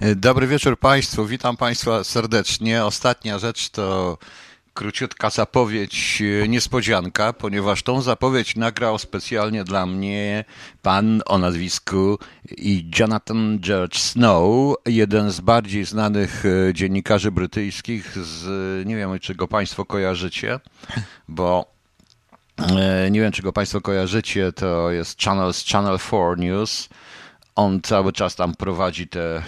Dobry wieczór Państwu, witam Państwa serdecznie. Ostatnia rzecz to króciutka zapowiedź, e, niespodzianka, ponieważ tą zapowiedź nagrał specjalnie dla mnie pan o nazwisku Jonathan George Snow, jeden z bardziej znanych e, dziennikarzy brytyjskich z, nie wiem czy go Państwo kojarzycie, bo e, nie wiem czy go Państwo kojarzycie, to jest Channel, Channel 4 News, on cały czas tam prowadzi te,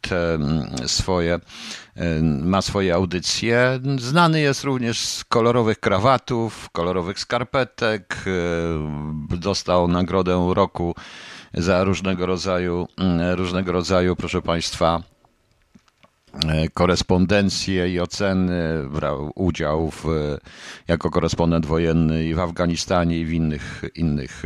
te swoje, ma swoje audycje. Znany jest również z kolorowych krawatów, kolorowych skarpetek. Dostał nagrodę roku za różnego rodzaju, różnego rodzaju, proszę Państwa, korespondencje i oceny, brał udział w, jako korespondent wojenny i w Afganistanie i w innych, innych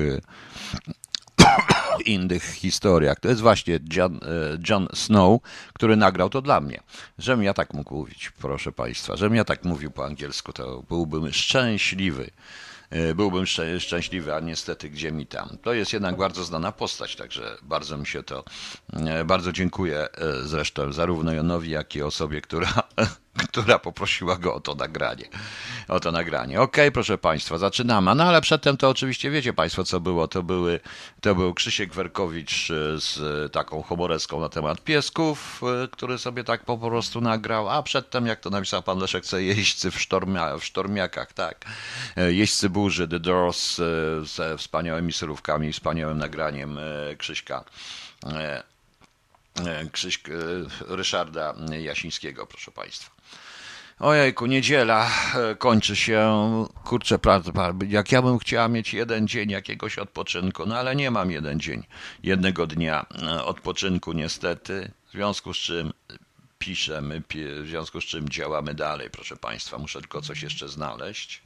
innych historiach. To jest właśnie John, e, John, Snow, który nagrał to dla mnie. Żebym ja tak mógł mówić, proszę Państwa, żebym ja tak mówił po angielsku, to byłbym szczęśliwy. E, byłbym szczęśliwy, a niestety gdzie mi tam. To jest jednak bardzo znana postać, także bardzo mi się to, e, bardzo dziękuję zresztą zarówno Jonowi, jak i osobie, która która poprosiła go o to nagranie. O to nagranie. Okay, proszę Państwa, zaczynamy. No ale przedtem to oczywiście wiecie Państwo, co było. To, były, to był Krzysiek Werkowicz e, z taką humoreską na temat piesków, e, który sobie tak po prostu nagrał, a przedtem, jak to napisał pan Leszek, co jeźdźcy w, sztormia, w sztormiakach, tak. E, jeźdźcy burzy, The Doors ze wspaniałymi surówkami, wspaniałym nagraniem Krzyśka Krzyś, Ryszarda Jasińskiego, proszę Państwa. Ojejku, niedziela e, kończy się. Kurczę, jak ja bym chciała mieć jeden dzień jakiegoś odpoczynku, no ale nie mam jeden dzień, jednego dnia e, odpoczynku niestety, w związku z czym piszemy, w związku z czym działamy dalej, proszę Państwa. Muszę tylko coś jeszcze znaleźć.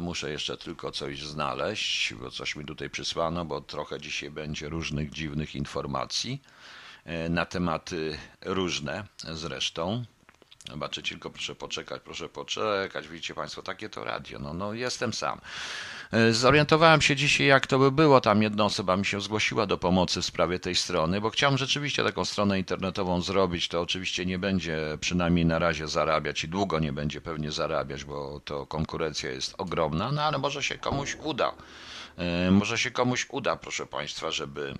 Muszę jeszcze tylko coś znaleźć, bo coś mi tutaj przysłano, bo trochę dzisiaj będzie różnych dziwnych informacji e, na tematy różne zresztą. Zobaczycie, tylko proszę poczekać, proszę poczekać. Widzicie Państwo, takie to radio. No, no jestem sam. E, zorientowałem się dzisiaj, jak to by było. Tam jedna osoba mi się zgłosiła do pomocy w sprawie tej strony, bo chciałem rzeczywiście taką stronę internetową zrobić. To oczywiście nie będzie przynajmniej na razie zarabiać i długo nie będzie pewnie zarabiać, bo to konkurencja jest ogromna, no ale może się komuś uda. E, może się komuś uda, proszę Państwa, żeby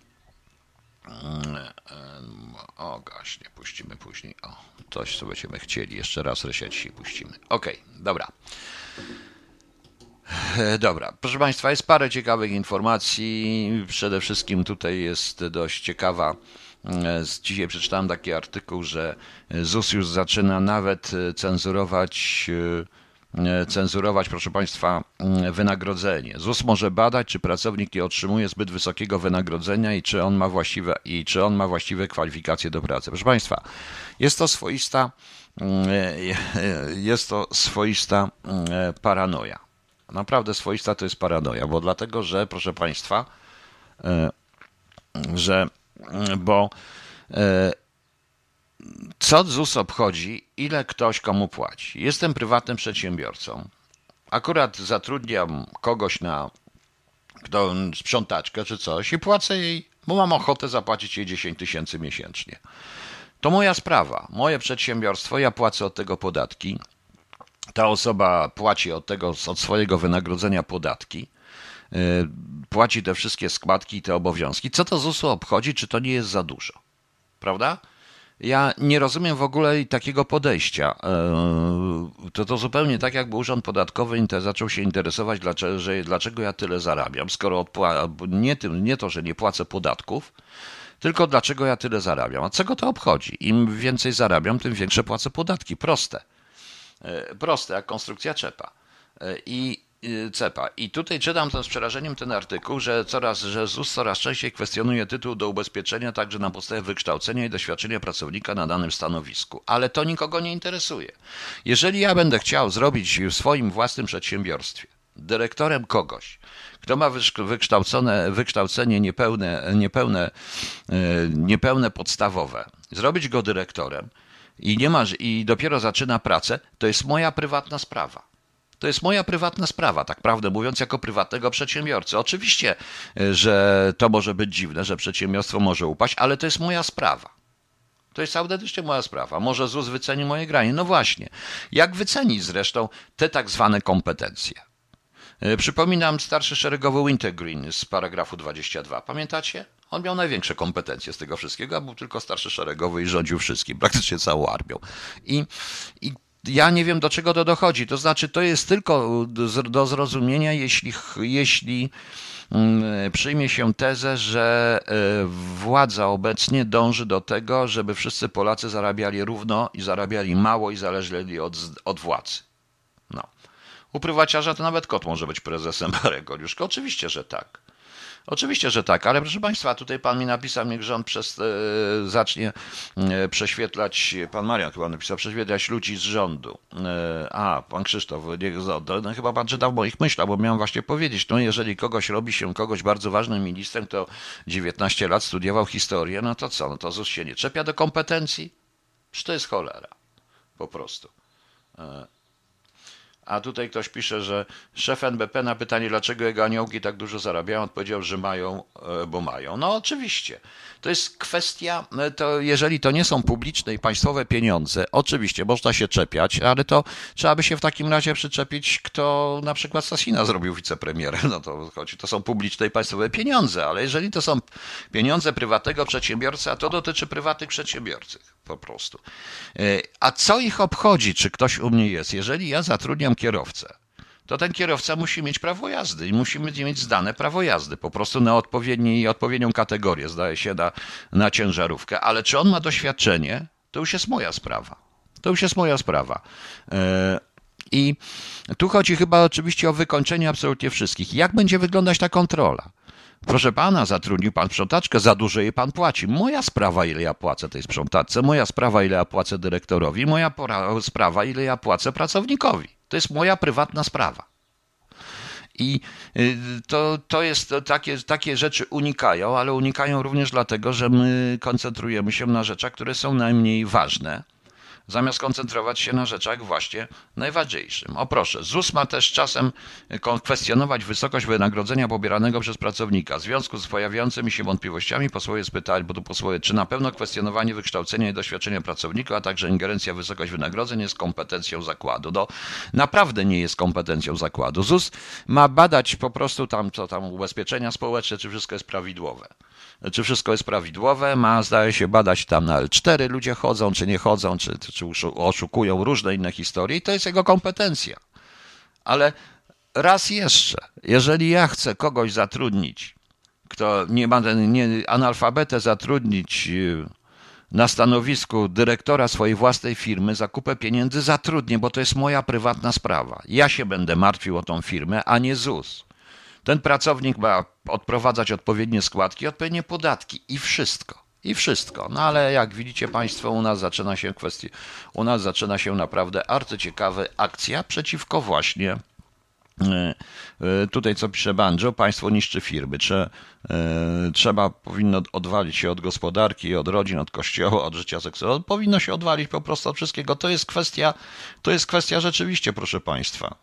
o, gaśnie, puścimy później. O, coś, co będziemy chcieli. Jeszcze raz reset się puścimy. Ok, dobra. E, dobra, proszę Państwa, jest parę ciekawych informacji. Przede wszystkim tutaj jest dość ciekawa. E, dzisiaj przeczytałem taki artykuł, że ZUS już zaczyna nawet cenzurować E, cenzurować, proszę Państwa, mm, wynagrodzenie. ZUS może badać, czy pracownik nie otrzymuje zbyt wysokiego wynagrodzenia i czy on ma właściwe, i czy on ma właściwe kwalifikacje do pracy. Proszę Państwa, jest to swoista, mm, e, jest to swoista mm, e, paranoja. Naprawdę swoista to jest paranoja, bo dlatego, że proszę Państwa, że, bo co ZUS obchodzi, ile ktoś komu płaci? Jestem prywatnym przedsiębiorcą. Akurat zatrudniam kogoś na kto, sprzątaczkę czy coś i płacę jej, bo mam ochotę zapłacić jej 10 tysięcy miesięcznie. To moja sprawa, moje przedsiębiorstwo, ja płacę od tego podatki. Ta osoba płaci od tego, od swojego wynagrodzenia podatki, yy, płaci te wszystkie składki i te obowiązki. Co to ZUS-u obchodzi, czy to nie jest za dużo? Prawda? Ja nie rozumiem w ogóle takiego podejścia. E, to, to zupełnie tak, jakby Urząd Podatkowy zaczął się interesować, dlaczego, ja tyle zarabiam, skoro nie, tym, nie to, że nie płacę podatków, tylko dlaczego ja tyle zarabiam. A co go to obchodzi? Im więcej zarabiam, tym większe płacę podatki. Proste. E, proste, jak konstrukcja czepa. E, I CEPA. I tutaj czytam z przerażeniem ten artykuł, że coraz, że ZUS coraz częściej kwestionuje tytuł do ubezpieczenia także na podstawie wykształcenia i doświadczenia pracownika na danym stanowisku. Ale to nikogo nie interesuje. Jeżeli ja będę chciał zrobić w swoim własnym przedsiębiorstwie dyrektorem kogoś, kto ma wykształcone, wykształcenie niepełne, niepełne, y, niepełne podstawowe, zrobić go dyrektorem i, nie ma, i dopiero zaczyna pracę, to jest moja prywatna sprawa. To jest moja prywatna sprawa, tak prawdę mówiąc, jako prywatnego przedsiębiorcy. Oczywiście, e, że to może być dziwne, że przedsiębiorstwo może upaść, ale to jest moja sprawa. To jest autentycznie moja sprawa. Może ZUS wyceni moje granie. No właśnie. Jak wyceni zresztą te tak zwane kompetencje? E, przypominam starszy szeregowy Wintergreen z paragrafu 22. Pamiętacie? On miał największe kompetencje z tego wszystkiego, a był tylko starszy szeregowy i rządził wszystkim, praktycznie całą armią. I, i ja nie wiem, do czego to dochodzi. To znaczy, to jest tylko do, zrozumienia, jeśli, jeśli mm, przyjmie się tezę, że e, władza obecnie dąży do tego, żeby wszyscy Polacy zarabiali równo i zarabiali mało i zależeli od, od władzy. No. U prywaciarza to nawet kot może być prezesem Baregoliuszka. Oczywiście, że tak. Oczywiście, że tak, ale proszę Państwa, tutaj Pan mi napisał, niech rząd przez, e, zacznie e, prześwietlać, Pan Marian chyba napisał, prześwietlać ludzi z rządu. E, a, Pan Krzysztof, niech, no, chyba Pan czytał moich myślach, bo miałem właśnie powiedzieć, no jeżeli kogoś robi się kogoś bardzo ważnym ministrem, to 19 lat studiował historię, no to co, no to ZUS się nie czepia do kompetencji? Czy to jest cholera? Po prostu. A tutaj ktoś pisze, że szef NBP na pytanie, dlaczego jego aniołki tak dużo zarabiają, odpowiedział, że mają, e, bo mają. No oczywiście. To jest kwestia, e, to jeżeli to nie są publiczne i państwowe pieniądze, oczywiście można się czepiać, ale to trzeba by się w takim razie przyczepić, kto na przykład Sasina zrobił wicepremierem. No to chodzi, to są publiczne i państwowe pieniądze, ale jeżeli to są pieniądze prywatnego przedsiębiorcy, a to dotyczy prywatnych przedsiębiorców po prostu. E, a co ich obchodzi, czy ktoś u mnie jest? Jeżeli ja zatrudniam kierowcę, to ten kierowca musi mieć prawo jazdy i musi mieć zdane prawo jazdy po prostu na odpowiedni, odpowiednią kategorię, zdaje się, na, na ciężarówkę. Ale czy on ma doświadczenie, to już jest moja sprawa. To już jest moja sprawa. E, I tu chodzi chyba oczywiście o wykończenie absolutnie wszystkich. Jak będzie wyglądać ta kontrola? Proszę pana, zatrudnił pan sprzątaczkę, za dużo jej pan płaci. Moja sprawa, ile ja płacę tej sprzątaczce, moja sprawa, ile ja płacę dyrektorowi, moja sprawa, ile ja płacę pracownikowi. To jest moja prywatna sprawa. I y, to, to jest takie, takie rzeczy unikają, ale unikają również dlatego, że my koncentrujemy się na rzeczach, które są najmniej ważne zamiast koncentrować się na rzeczach właśnie najważniejszym. O proszę, ZUS ma też czasem kwestionować wysokość wynagrodzenia pobieranego przez pracownika. W związku z pojawiającymi się wątpliwościami posłowie spytali, bo tu posłowie, czy na pewno kwestionowanie wykształcenia i doświadczenia pracownika, a także ingerencja w wysokość wynagrodzeń jest kompetencją zakładu. No, naprawdę nie jest kompetencją zakładu. ZUS ma badać po prostu tam, co tam ubezpieczenia społeczne, czy wszystko jest prawidłowe czy wszystko jest prawidłowe. Ma, zdaje się, badać tam na L4 ludzie chodzą, czy nie chodzą, czy, czy oszukują, różne inne historie i to jest jego kompetencja. Ale raz jeszcze, jeżeli ja chcę kogoś zatrudnić, kto nie ma nie, analfabetę zatrudnić y, na stanowisku dyrektora swojej własnej firmy, zakupę pieniędzy zatrudnię, bo to jest moja prywatna sprawa. Ja się będę martwił o tą firmę, a nie ZUS. Ten pracownik ma odprowadzać odpowiednie składki, odpowiednie podatki i wszystko. I wszystko. No ale jak widzicie Państwo, u nas zaczyna się kwestia, u nas zaczyna się naprawdę arcyciekawa akcja przeciwko właśnie tutaj co pisze Banjo, państwo niszczy firmy. E, trzeba, powinno odwalić się od gospodarki, od rodzin, od kościoła, od życia seksualnego. Powinno się odwalić po prostu od wszystkiego. To jest kwestia, to jest kwestia rzeczywiście, proszę państwa.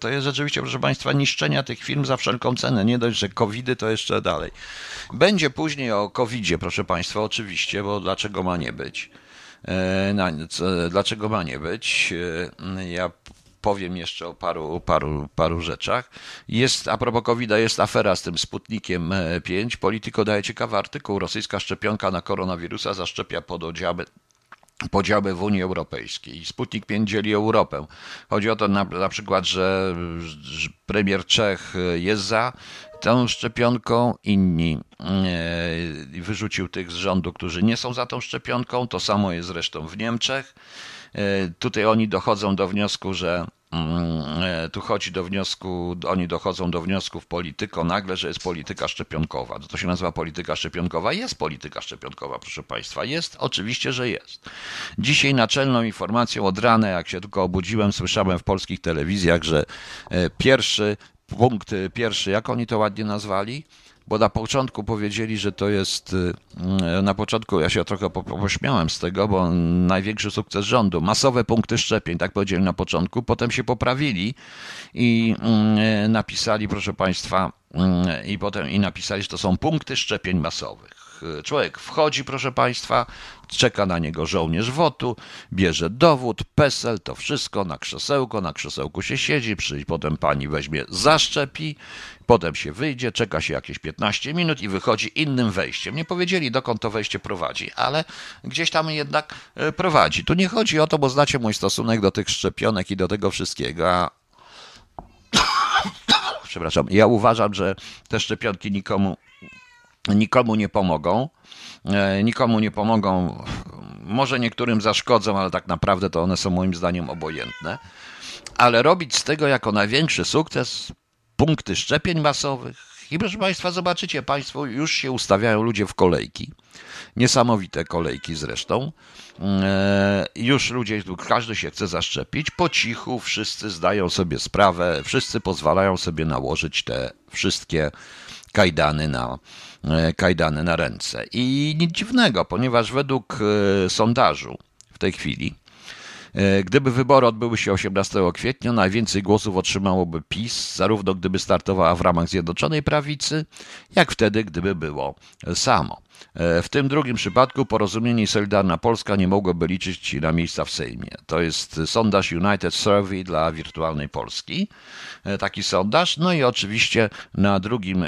To jest rzeczywiście, proszę państwa, niszczenia tych firm za wszelką cenę. Nie dość, że covidy, to jeszcze dalej. Będzie później o covidzie, proszę państwa, oczywiście, bo dlaczego ma nie być? Dlaczego ma nie być? Ja powiem jeszcze o paru, paru, paru rzeczach. Jest, a propos covid jest afera z tym Sputnikiem 5. Polityko daje ciekawy artykuł. Rosyjska szczepionka na koronawirusa zaszczepia pododziały podziały w Unii Europejskiej. Sputnik 5 dzieli Europę. Chodzi o to na, na przykład, że premier Czech jest za tą szczepionką, inni e, wyrzucił tych z rządu, którzy nie są za tą szczepionką. To samo jest zresztą w Niemczech. E, tutaj oni dochodzą do wniosku, że mm, e, tu chodzi do wniosku, oni dochodzą do wniosków polityko nagle, że jest polityka szczepionkowa. To się nazywa polityka szczepionkowa. Jest polityka szczepionkowa, proszę Państwa. Jest, oczywiście, że jest. Dzisiaj naczelną informacją od rana, jak się tylko obudziłem, słyszałem w polskich telewizjach, że e, pierwszy punkt, pierwszy, jak oni to ładnie nazwali? Bo na początku powiedzieli, że to jest, y, y, na początku ja się trochę pośmiałem z tego, bo największy sukces rządu, masowe punkty szczepień, tak powiedzieli na początku, potem się poprawili i y, napisali, proszę Państwa, i potem i napisali, że to są punkty szczepień masowych. Człowiek wchodzi, proszę Państwa, czeka na niego żołnierz wotu, bierze dowód, PESEL, to wszystko na krzesełko, na krzesełku się siedzi, potem pani weźmie, zaszczepi, potem się wyjdzie, czeka się jakieś 15 minut i wychodzi innym wejściem. Nie powiedzieli, dokąd to wejście prowadzi, ale gdzieś tam jednak e, prowadzi. Tu nie chodzi o to, bo znacie mój stosunek do tych szczepionek i do tego wszystkiego, przepraszam, ja uważam, że te szczepionki nikomu, nikomu nie pomogą. E, nikomu nie pomogą, może niektórym zaszkodzą, ale tak naprawdę to one są moim zdaniem obojętne. Ale robić z tego jako największy sukces punkty szczepień masowych. I proszę Państwa, zobaczycie Państwo, już się ustawiają ludzie w kolejki. Niesamowite kolejki zresztą. E, już ludzie, każdy się chce zaszczepić. Po cichu wszyscy zdają sobie sprawę, wszyscy pozwalają sobie nałożyć te wszystkie kajdany na, kajdany na ręce. I nic dziwnego, ponieważ według e, sondażu w tej chwili E, gdyby wybory odbyły się 18 kwietnia, najwięcej głosów otrzymałoby PiS, zarówno gdyby startowała w ramach Zjednoczonej Prawicy, jak wtedy, gdyby było samo. E, w tym drugim przypadku porozumienie i Solidarna Polska nie mogłyby liczyć na miejsca w Sejmie. To jest sondaż United Survey dla wirtualnej Polski. E, taki sondaż. No i oczywiście na drugim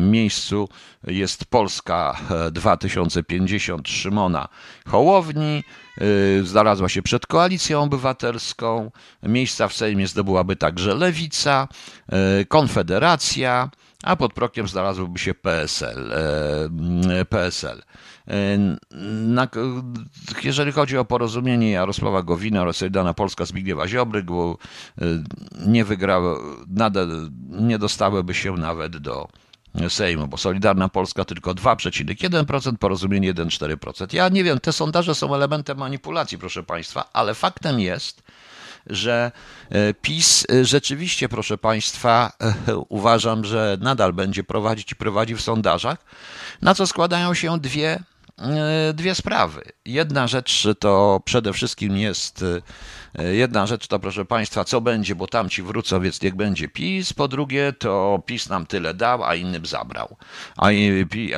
miejscu jest Polska 2050 Szymona Hołowni. Znalazła się przed koalicją obywatelską. Miejsca w Sejmie zdobyłaby także Lewica, Konfederacja, a pod prokiem znalazłby się PSL. Y, PSL. Na, jeżeli chodzi o porozumienie Jarosława Gowina oraz Polska Zbigniewa Ziobry, bo nie wygrały, nadal nie dostałyby się nawet do Sejmu, bo Solidarna Polska tylko 2,1%, porozumienie 1,4%. Ja nie wiem, te sondaże są elementem manipulacji, proszę Państwa, ale faktem jest, że e, PiS e, rzeczywiście, proszę Państwa, e, uważam, że nadal będzie prowadzić i prowadzi w sondażach, na co składają się dwie dwie sprawy. Jedna rzecz to przede wszystkim jest jedna rzecz to, proszę Państwa, co będzie, bo tamci wrócą, więc niech będzie PiS. Po drugie, to PiS nam tyle dał, a innym zabrał. A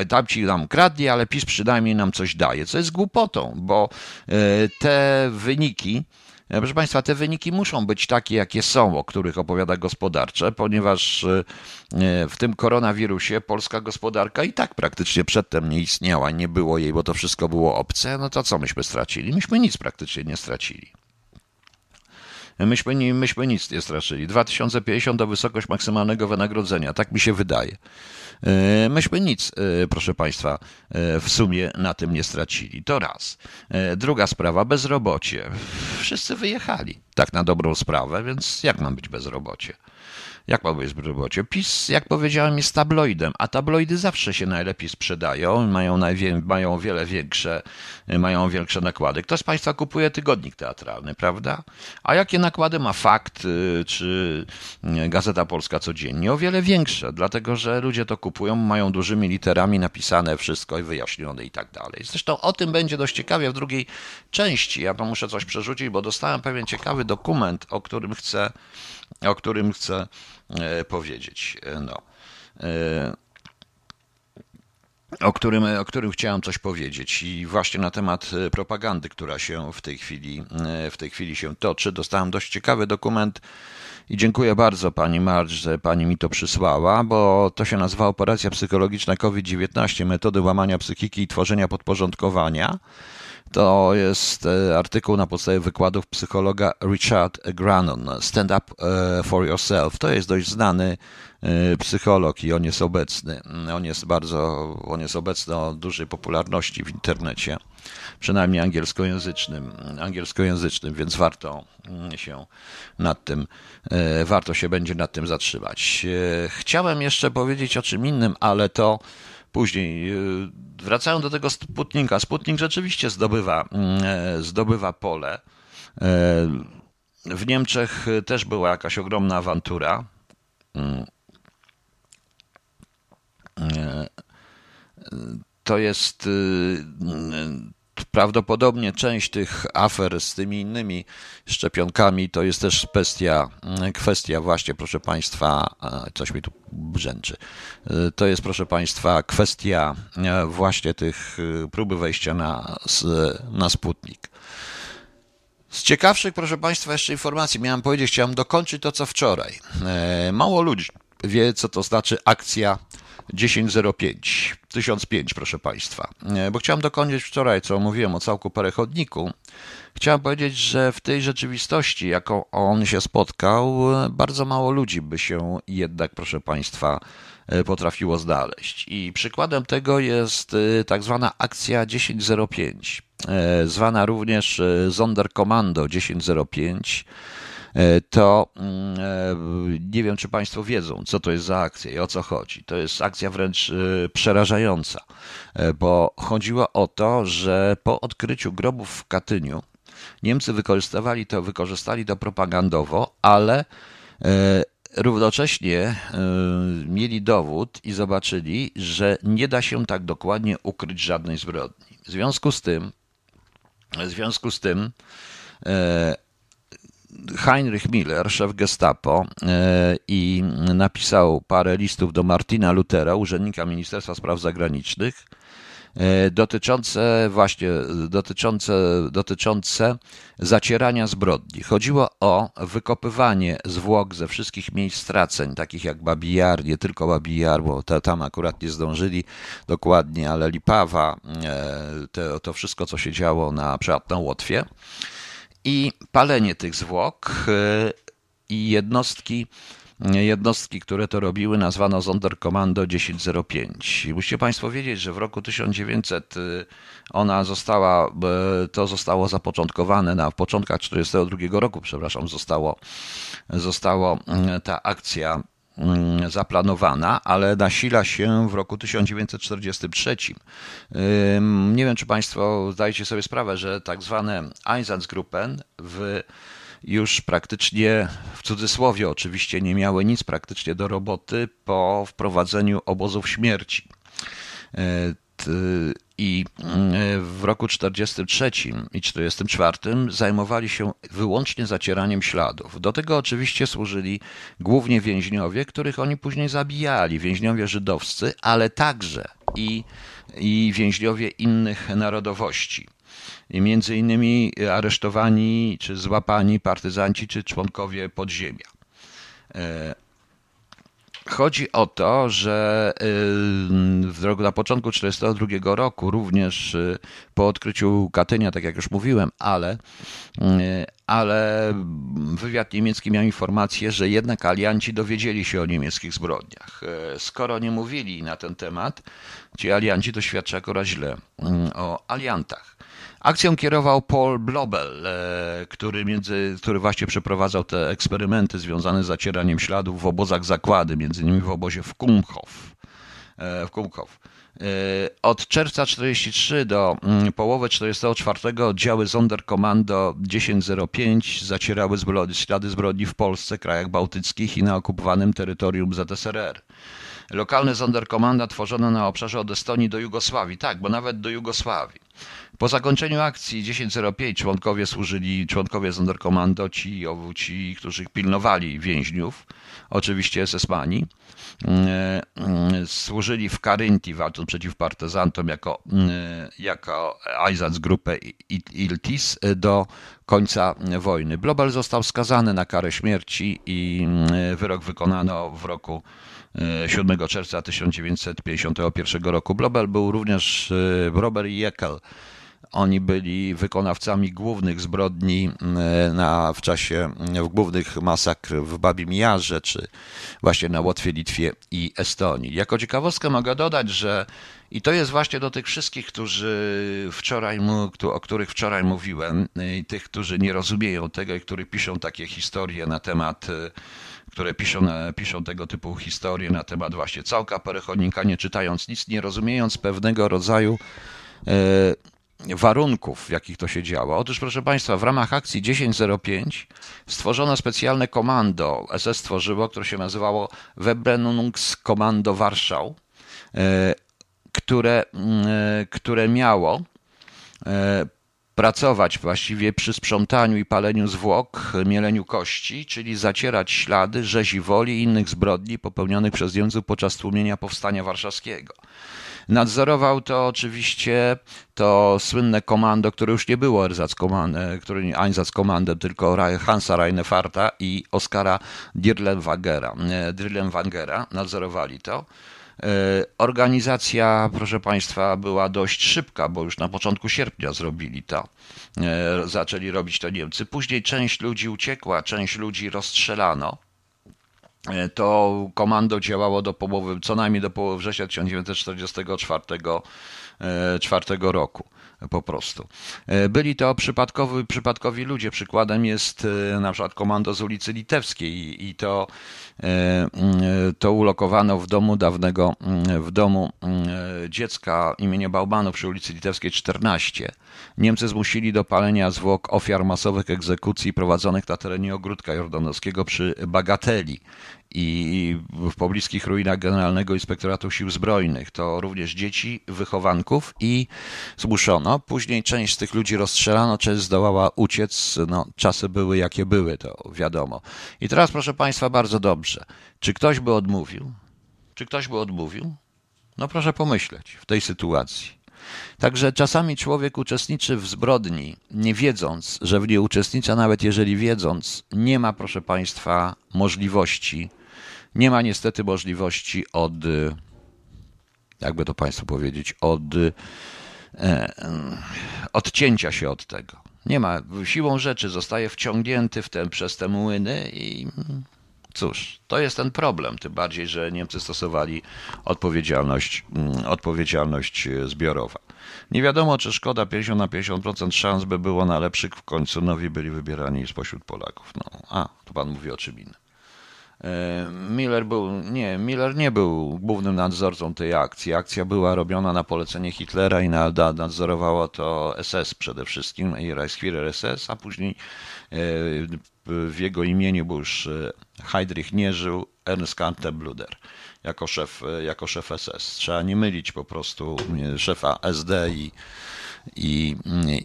tamci nam kradli, ale PiS przynajmniej nam coś daje, co jest głupotą, bo te wyniki, Proszę Państwa, te wyniki muszą być takie, jakie są, o których opowiada gospodarcze, ponieważ w tym koronawirusie polska gospodarka i tak praktycznie przedtem nie istniała, nie było jej, bo to wszystko było obce. No to co myśmy stracili? Myśmy nic praktycznie nie stracili. Myśmy, myśmy nic nie straszyli. 2050 to wysokość maksymalnego wynagrodzenia, tak mi się wydaje. E, myśmy nic, e, proszę Państwa, e, w sumie na tym nie stracili. To raz. Druga sprawa, bezrobocie. Wszyscy wyjechali, tak na dobrą sprawę, więc jak mam być bezrobocie? Jak być bezrobocie? PiS, jak powiedziałem, jest tabloidem, a tabloidy zawsze się najlepiej sprzedają, mają, najwie, mają wiele większe, mają większe nakłady. Kto z Państwa kupuje tygodnik teatralny, prawda? A jakie nakłady ma Fakt y, czy y, Gazeta Polska codziennie? O wiele większe, dlatego że ludzie to kupują, mają dużymi literami napisane wszystko i wyjaśnione i tak dalej. Zresztą o tym będzie dość ciekawie w drugiej części. Ja to muszę coś przerzucić, bo dostałem pewien ciekawy dokument, o którym chcę o którym chcę powiedzieć. E, no. E, o którym, o którym chciałem coś powiedzieć i właśnie na temat propagandy, która się w tej chwili, w tej chwili się toczy. Dostałem dość ciekawy dokument i dziękuję bardzo pani Marcz, że pani mi to przysłała, bo to się nazywa Operacja Psychologiczna COVID-19, metody łamania psychiki i tworzenia podporządkowania. To jest e, artykuł na podstawie wykładów psychologa Richard Granon, Stand Up e, for Yourself. To jest dość znany e, psycholog i on jest obecny. On jest bardzo, on jest obecny o dużej popularności w internecie, przynajmniej angielskojęzycznym, angielskojęzycznym, więc warto mm, się nad tym, warto się będzie nad tym zatrzymać. Chciałem jeszcze powiedzieć o czym innym, ale to Później y, wracają do tego Sputnika. Sputnik rzeczywiście zdobywa, mm, e, zdobywa pole. E, w Niemczech też była jakaś ogromna awantura. Mm. E, to jest prawdopodobnie część tych afer z tymi innymi szczepionkami to jest też kwestia, kwestia właśnie, proszę Państwa, coś mi tu brzęczy. To jest, proszę Państwa, kwestia właśnie tych próby wejścia na, na Sputnik. Z ciekawszych, proszę Państwa, jeszcze informacji miałem powiedzieć, chciałem dokończyć to, co wczoraj. Mało ludzi wie, co to znaczy akcja 1005, 1005, proszę Państwa. Bo chciałem dokończyć wczoraj, co mówiłem o całku perechodniku. Chciałem powiedzieć, że w tej rzeczywistości, jaką on się spotkał, bardzo mało ludzi by się jednak, proszę Państwa, potrafiło znaleźć. I przykładem tego jest tak zwana akcja 1005, zwana również Sonderkommando 1005 E, to mm, e, nie wiem, czy Państwo wiedzą, co to jest za akcja i o co chodzi. To jest akcja wręcz e, przerażająca, bo chodziło o to, że po odkryciu grobów w Katyniu Niemcy wykorzystywali to, wykorzystali to propagandowo, ale równocześnie mieli dowód i zobaczyli, że nie da się tak dokładnie ukryć żadnej zbrodni. W związku z tym, w związku z tym Heinrich Miller, szef Gestapo, e, i napisał parę listów do Martina Lutera, urzędnika Ministerstwa Spraw Zagranicznych, e, dotyczące właśnie dotyczące, dotyczące zacierania zbrodni. Chodziło o wykopywanie zwłok ze wszystkich miejsc straceń, takich jak Babijar, nie tylko Babijar, bo tam akurat nie zdążyli dokładnie, ale Lipawa, e, to wszystko, co się działo na na Łotwie i palenie tych zwłok e, i jednostki, jednostki, które to robiły, nazwano Sonderkommando 1005. Musicie Państwo wiedzieć, że w roku 1900 e, ona została, e, to zostało zapoczątkowane na początkach 1942 roku, przepraszam, zostało, zostało ta akcja zaplanowana, ale nasila się w roku 1943. Nie wiem, czy Państwo zdajecie sobie sprawę, że tak zwane Einsatzgruppen w już praktycznie, w cudzysłowie oczywiście, nie miały nic praktycznie do roboty po wprowadzeniu obozów śmierci. E, i mm, w roku 43 i 44 zajmowali się wyłącznie zacieraniem śladów. Do tego oczywiście służyli głównie więźniowie, których oni później zabijali, więźniowie żydowscy, ale także i, i więźniowie innych narodowości. I między innymi aresztowani czy złapani partyzanci czy członkowie podziemia. Chodzi o to, że y, na początku 1942 roku, również y, po odkryciu Katynia, tak jak już mówiłem, ale, y, ale wywiad niemiecki miał informację, że jednak alianci dowiedzieli się o niemieckich zbrodniach. Skoro nie mówili na ten temat, ci alianci to świadczy akurat źle o aliantach. Akcją kierował Paul Blobel, e, który, między, który właśnie przeprowadzał te eksperymenty związane z zacieraniem śladów w obozach zakłady, między innymi w obozie w Kumhof. E, w. E, od czerwca 43 do mm, połowy 44 oddziały Sonderkommando 1005 zacierały zbrodni, ślady zbrodni w Polsce, krajach bałtyckich i na okupowanym terytorium ZSRR. Lokalne Sonderkommanda tworzono na obszarze od Estonii do Jugosławii. Tak, bo nawet do Jugosławii. Po zakończeniu akcji 10.05 członkowie służyli, członkowie Sonderkommando, ci, ci, którzy pilnowali więźniów, oczywiście SS-mani, e, e, służyli w Karynti, walcząc przeciw partyzantom jako, e, jako Einsatzgruppe Iltis do końca wojny. Blobel został skazany na karę śmierci i wyrok wykonano w roku 7 czerwca 1951 roku. Blobel był również Robert Jekyll, oni byli wykonawcami głównych zbrodni e, na, w czasie w głównych masakr w Babim Jarze, czy właśnie na Łotwie, Litwie i Estonii. Jako ciekawostkę mogę dodać, że i to jest właśnie do tych wszystkich, którzy wczoraj, o których wczoraj mówiłem, i tych, którzy nie rozumieją tego i którzy piszą takie historie na temat e, które piszą, piszą tego typu historie na temat właśnie całka perechonika, nie czytając nic, nie rozumiejąc pewnego rodzaju e, warunków, w jakich to się działo. Otóż, proszę Państwa, w ramach akcji 1005 stworzono specjalne komando, SS stworzyło, które się nazywało Verbrennungskommando Warszał, e, które, mm, e, które miało pracować właściwie przy sprzątaniu i paleniu zwłok, mieleniu kości, czyli zacierać ślady rzezi woli i innych zbrodni popełnionych przez Niemców podczas tłumienia powstania warszawskiego. Nadzorował to oczywiście to słynne komando, które już nie było Einsatzkommando, który Einsatzkommando, tylko Hansa Reinefarta i Oskara Dirlenwagera. Dirlenwagera nadzorowali to. E, organizacja, proszę Państwa, była dość szybka, bo już na początku sierpnia zrobili to. E, zaczęli robić to Niemcy. Później część ludzi uciekła, część ludzi rozstrzelano. E, to komando działało do połowy, co najmniej do połowy września 1944 4 roku po prostu. E, byli to przypadkowi, przypadkowi ludzie. Przykładem jest e, na przykład komando z ulicy Litewskiej i to, e, to ulokowano w domu dawnego, w domu dziecka imienia Bałbanów przy ulicy Litewskiej 14. Niemcy zmusili do palenia zwłok ofiar masowych egzekucji prowadzonych na terenie ogródka jordanowskiego przy Bagateli i w pobliskich ruinach Generalnego Inspektoratu Sił Zbrojnych. To również dzieci, wychowanków i zmuszono. Później część z tych ludzi rozstrzelano, część zdołała uciec. No, czasy były jakie były, to wiadomo. I teraz proszę Państwa bardzo dobrze. Czy ktoś by odmówił? Czy ktoś by odmówił? No proszę pomyśleć w tej sytuacji. Także czasami człowiek uczestniczy w zbrodni, nie wiedząc, że w niej uczestnicza, nawet jeżeli wiedząc, nie ma, proszę Państwa, możliwości, nie ma niestety możliwości od, jakby to Państwu powiedzieć, od e, odcięcia się od tego. Nie ma, siłą rzeczy zostaje wciągnięty w ten, przez te młyny i Cóż, to jest ten problem, tym bardziej, że Niemcy stosowali odpowiedzialność, mm, odpowiedzialność e, zbiorowa. Nie wiadomo, czy szkoda 50 na 50% szans by było na lepszych, w końcu nowi byli wybierani spośród Polaków. No, a, tu pan mówi o czym innym. E, Miller był, nie, Miller nie był głównym nadzorcą tej akcji. Akcja była robiona na polecenie Hitlera i nadzorowało to SS przede wszystkim, i Reichsführer SS, a później e, w jego imieniu był już e, Heydrich nie żył, Ernst Kantenbluder jako szef, jako szef SS. Trzeba nie mylić po prostu szefa SD i, i,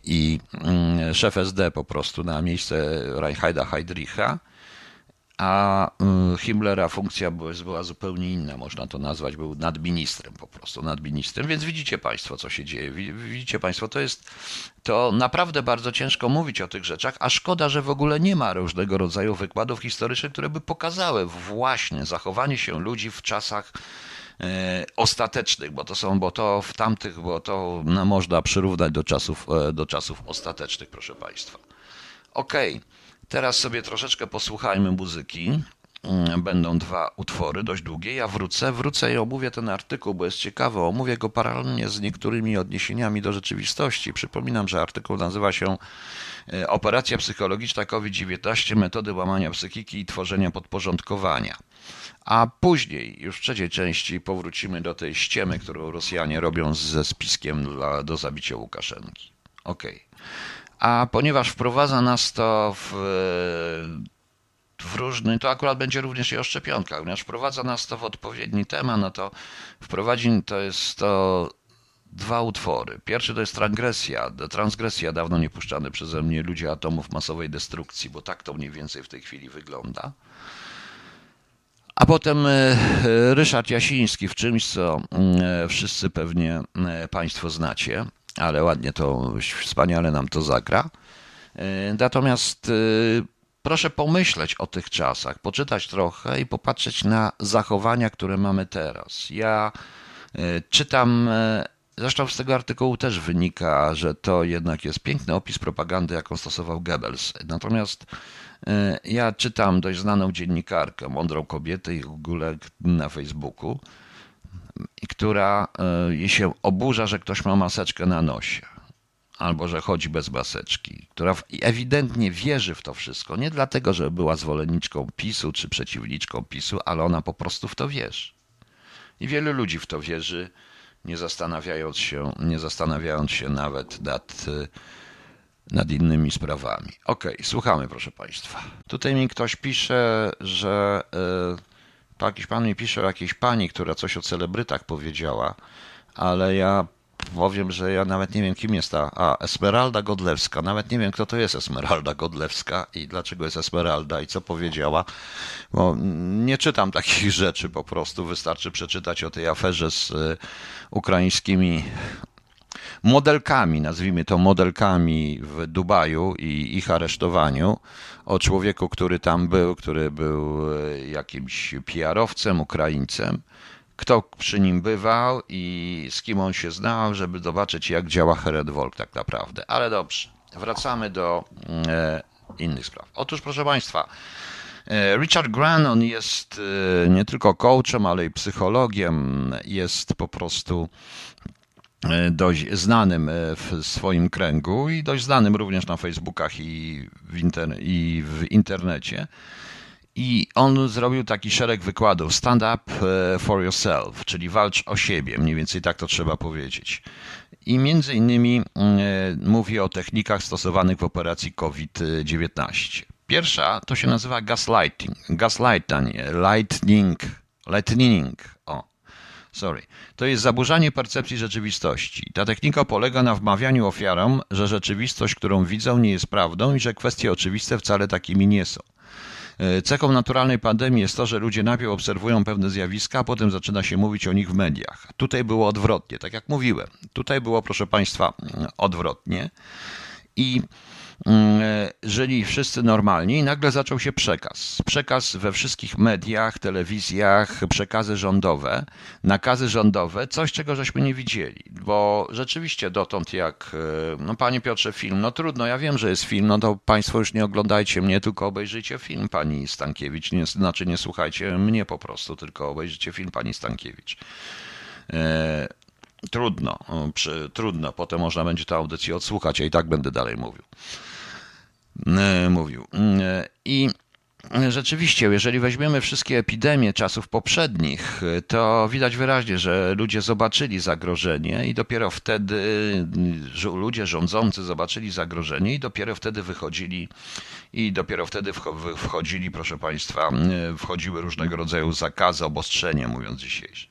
i mm, szef SD po prostu na miejsce Reinheida Heydricha a y, Himmlera funkcja była zupełnie inna, można to nazwać, był nadministrem po prostu, nadministrem, więc widzicie Państwo, co się dzieje, widzicie Państwo, to jest, to naprawdę bardzo ciężko mówić o tych rzeczach, a szkoda, że w ogóle nie ma różnego rodzaju wykładów historycznych, które by pokazały właśnie zachowanie się ludzi w czasach e, ostatecznych, bo to są, bo to w tamtych, bo to no, można przyrównać do czasów, e, do czasów ostatecznych, proszę Państwa. Okej. Okay. Teraz sobie troszeczkę posłuchajmy muzyki. Mm, będą dwa utwory, dość długie. Ja wrócę, wrócę i omówię ten artykuł, bo jest ciekawy. Omówię go paralelnie z niektórymi odniesieniami do rzeczywistości. Przypominam, że artykuł nazywa się e, Operacja psychologiczna COVID-19, metody łamania psychiki i tworzenia podporządkowania. A później, już w trzeciej części, powrócimy do tej ściemy, którą Rosjanie robią ze spiskiem dla, do zabicia Łukaszenki. Okej. Okay. A ponieważ wprowadza nas to w, w różny, to akurat będzie również i o szczepionkach, ponieważ wprowadza nas to w odpowiedni temat, no to wprowadzi to jest to dwa utwory. Pierwszy to jest transgresja, transgresja dawno nie puszczany przeze mnie ludzie atomów masowej destrukcji, bo tak to mniej więcej w tej chwili wygląda. A potem e, Ryszard Jasiński w czymś, co e, wszyscy pewnie e, Państwo znacie ale ładnie to, wspaniale nam to zagra. E, natomiast e, proszę pomyśleć o tych czasach, poczytać trochę i popatrzeć na zachowania, które mamy teraz. Ja e, czytam, zresztą z tego artykułu też wynika, że to jednak jest piękny opis propagandy, jaką stosował Goebbels. Natomiast ja czytam dość znaną dziennikarkę, mądrą kobietę i ogóle na Facebooku, która e, się oburza, że ktoś ma maseczkę na nosie albo że chodzi bez maseczki, która ewidentnie wierzy w to wszystko, nie dlatego, że była zwolenniczką PiSu czy przeciwniczką PiSu, ale ona po prostu w to wierzy. I wielu ludzi w to wierzy, nie zastanawiając się, nie zastanawiając się nawet nad, e, nad innymi sprawami. Okej, okay, słuchamy, proszę Państwa. Tutaj mi ktoś pisze, że. Yy, jakiś pan mi pisze o jakiejś pani, która coś o celebrytach powiedziała, ale ja powiem, że ja nawet nie wiem, kim jest ta. A, Esmeralda Godlewska. Nawet nie wiem, kto to jest Esmeralda Godlewska i dlaczego jest Esmeralda i co powiedziała. Bo nie czytam takich rzeczy po prostu. Wystarczy przeczytać o tej aferze z y, ukraińskimi modelkami, nazwijmy to modelkami w Dubaju i ich aresztowaniu, o człowieku, który tam był, który był y, jakimś PR-owcem, Ukraińcem kto przy nim bywał i z kim on się znał, żeby zobaczyć, jak działa Heredwolk tak naprawdę. Ale dobrze, wracamy do e, innych spraw. Otóż, proszę Państwa, e, Richard Grant, on jest e, nie tylko coachem, ale i psychologiem, jest po prostu e, dość znanym w swoim kręgu i dość znanym również na Facebookach i w, i w internecie. I on zrobił taki szereg wykładów Stand Up e, for Yourself, czyli walcz o siebie, mniej więcej tak to trzeba powiedzieć. I między innymi e, mówi o technikach stosowanych w operacji COVID-19. Pierwsza to się nazywa gaslighting. Gaslighting, lightning, lightning, o, sorry. To jest zaburzanie percepcji rzeczywistości. Ta technika polega na wmawianiu ofiarom, że rzeczywistość, którą widzą, nie jest prawdą i że kwestie oczywiste wcale takimi nie są. E, cechą naturalnej pandemii jest to, że ludzie najpierw obserwują pewne zjawiska, a potem zaczyna się mówić o nich w mediach. Tutaj było odwrotnie, tak jak mówiłem. Tutaj było, proszę Państwa, odwrotnie. I Mm, żyli wszyscy normalni i nagle zaczął się przekaz. Przekaz we wszystkich mediach, telewizjach, przekazy rządowe, nakazy rządowe, coś czego żeśmy nie widzieli, bo rzeczywiście dotąd jak, e, no panie Piotrze, film, no trudno, ja wiem, że jest film, no to państwo już nie oglądajcie mnie, tylko obejrzyjcie film pani Stankiewicz, nie, znaczy nie słuchajcie mnie po prostu, tylko obejrzyjcie film pani Stankiewicz. E, trudno, przy, trudno, potem można będzie tę audycję odsłuchać, ja i tak będę dalej mówił. E, mówił. E, I Rzeczywiście, jeżeli weźmiemy wszystkie epidemie czasów poprzednich, to widać wyraźnie, że ludzie zobaczyli zagrożenie i dopiero wtedy ludzie rządzący zobaczyli zagrożenie i dopiero wtedy wychodzili i dopiero wtedy wchodzili, proszę Państwa, e, wchodziły różnego rodzaju zakazy, obostrzenia, mówiąc dzisiejsze.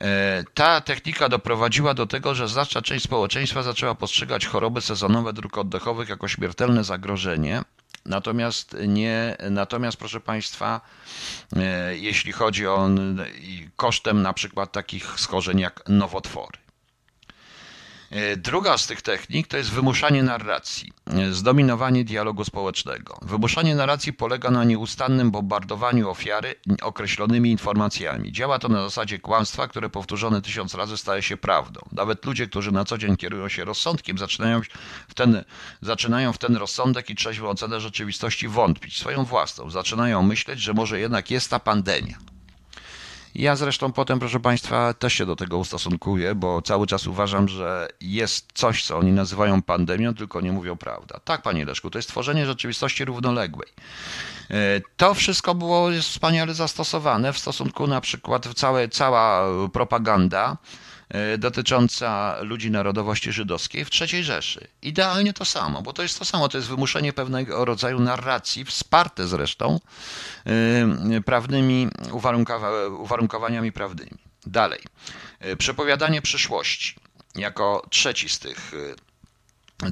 E, ta technika doprowadziła do tego, że znaczna część społeczeństwa zaczęła postrzegać choroby sezonowe dróg oddechowych jako śmiertelne zagrożenie. Natomiast nie, natomiast proszę Państwa, e, jeśli chodzi o kosztem na przykład takich schorzeń jak nowotwory. E, druga z tych technik to jest wymuszanie narracji, e, zdominowanie dialogu społecznego. Wymuszanie narracji polega na nieustannym bombardowaniu ofiary określonymi informacjami. Działa to na zasadzie kłamstwa, które powtórzone tysiąc razy staje się prawdą. Nawet ludzie, którzy na co dzień kierują się rozsądkiem, zaczynają w ten, zaczynają w ten rozsądek i trzeźwą ocenę rzeczywistości wątpić, swoją własną. Zaczynają myśleć, że może jednak jest ta pandemia. Ja zresztą potem, proszę Państwa, też się do tego ustosunkuję, bo cały czas uważam, że jest coś, co oni nazywają pandemią, tylko nie mówią prawda. Tak, Panie Leszku, to jest tworzenie rzeczywistości równoległej. E, to wszystko było wspaniale zastosowane w stosunku na przykład całe, cała propaganda dotycząca ludzi narodowości żydowskiej w III Rzeszy. Idealnie to samo, bo to jest to samo, to jest wymuszenie pewnego rodzaju narracji, wsparte zresztą e, prawnymi uwarunkowaniami prawnymi. Dalej, e, przepowiadanie przyszłości jako trzeci z tych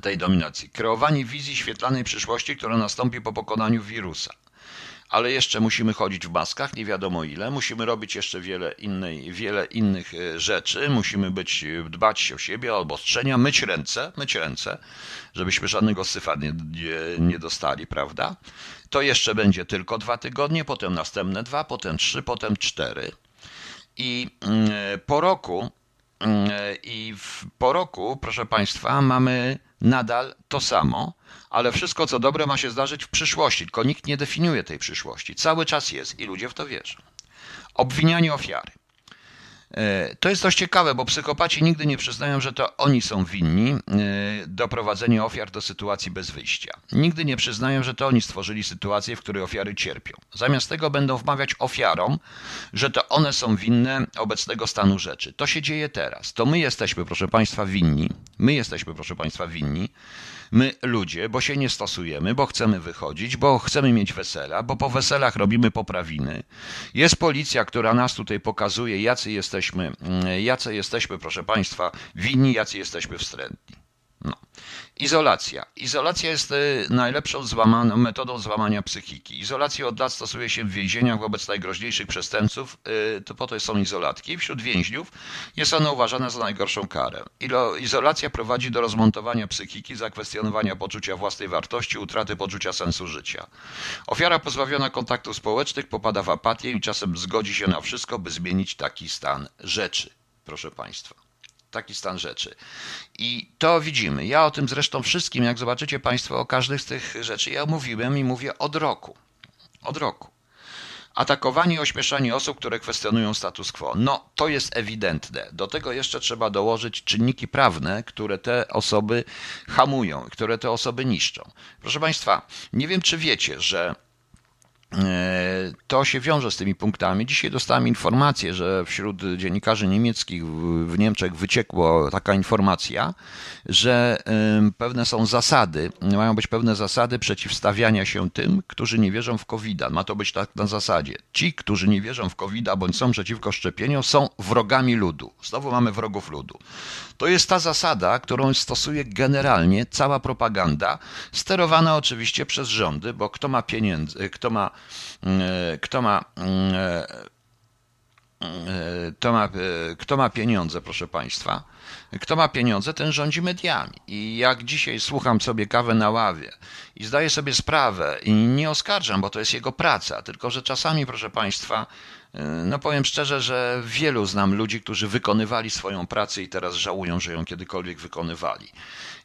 tej dominacji. Kreowanie wizji świetlanej przyszłości, która nastąpi po pokonaniu wirusa ale jeszcze musimy chodzić w maskach, nie wiadomo ile, musimy robić jeszcze wiele, innej, wiele innych e, rzeczy, musimy być, dbać o siebie, o obostrzenia, myć ręce, myć ręce, żebyśmy żadnego syfa nie, nie, nie dostali, prawda? To jeszcze będzie tylko dwa tygodnie, potem następne dwa, potem trzy, potem cztery. I mm, po roku, mm, i po roku, proszę Państwa, mamy nadal to samo ale wszystko co dobre ma się zdarzyć w przyszłości, tylko nikt nie definiuje tej przyszłości. Cały czas jest i ludzie w to wierzą. Obwinianie ofiary. E, to jest dość ciekawe, bo psychopaci nigdy nie przyznają, że to oni są winni e, doprowadzenia ofiar do sytuacji bez wyjścia. Nigdy nie przyznają, że to oni stworzyli sytuację, w której ofiary cierpią. Zamiast tego będą wmawiać ofiarom, że to one są winne obecnego stanu rzeczy. To się dzieje teraz. To my jesteśmy, proszę Państwa, winni. My jesteśmy, proszę Państwa, winni. My, ludzie, bo się nie stosujemy, bo chcemy wychodzić, bo chcemy mieć wesela, bo po weselach robimy poprawiny. Jest policja, która nas tutaj pokazuje, jacy jesteśmy, mm, jacy jesteśmy, proszę Państwa, winni, jacy jesteśmy wstrętni. No. Izolacja. Izolacja jest y, najlepszą złamaną, metodą złamania psychiki. Izolację od lat stosuje się w więzieniach wobec najgroźniejszych przestępców. Y, to po to są izolatki. Wśród więźniów jest ona uważana za najgorszą karę. Izolacja prowadzi do rozmontowania psychiki, zakwestionowania poczucia własnej wartości, utraty poczucia sensu życia. Ofiara pozbawiona kontaktów społecznych popada w apatię i czasem zgodzi się na wszystko, by zmienić taki stan rzeczy. Proszę Państwa taki stan rzeczy. I to widzimy. Ja o tym zresztą wszystkim, jak zobaczycie Państwo, o każdej z tych rzeczy, ja mówiłem i mówię od roku. Od roku. Atakowanie i ośmieszanie osób, które kwestionują status quo. No, to jest ewidentne. Do tego jeszcze trzeba dołożyć czynniki prawne, które te osoby hamują, które te osoby niszczą. Proszę Państwa, nie wiem, czy wiecie, że to się wiąże z tymi punktami. Dzisiaj dostałem informację, że wśród dziennikarzy niemieckich w Niemczech wyciekła taka informacja, że pewne są zasady, mają być pewne zasady przeciwstawiania się tym, którzy nie wierzą w covid -a. Ma to być tak na zasadzie. Ci, którzy nie wierzą w covid bądź są przeciwko szczepieniu, są wrogami ludu. Znowu mamy wrogów ludu. To jest ta zasada, którą stosuje generalnie cała propaganda, sterowana oczywiście przez rządy, bo kto ma pieniędzy, kto ma, e, kto ma e, e, kto ma, kto ma pieniądze, proszę Państwa, kto ma pieniądze, ten rządzi mediami. I jak dzisiaj słucham sobie kawę na ławie i zdaję sobie sprawę, i nie oskarżam, bo to jest jego praca, tylko że czasami, proszę Państwa, no powiem szczerze, że wielu znam ludzi, którzy wykonywali swoją pracę i teraz żałują, że ją kiedykolwiek wykonywali.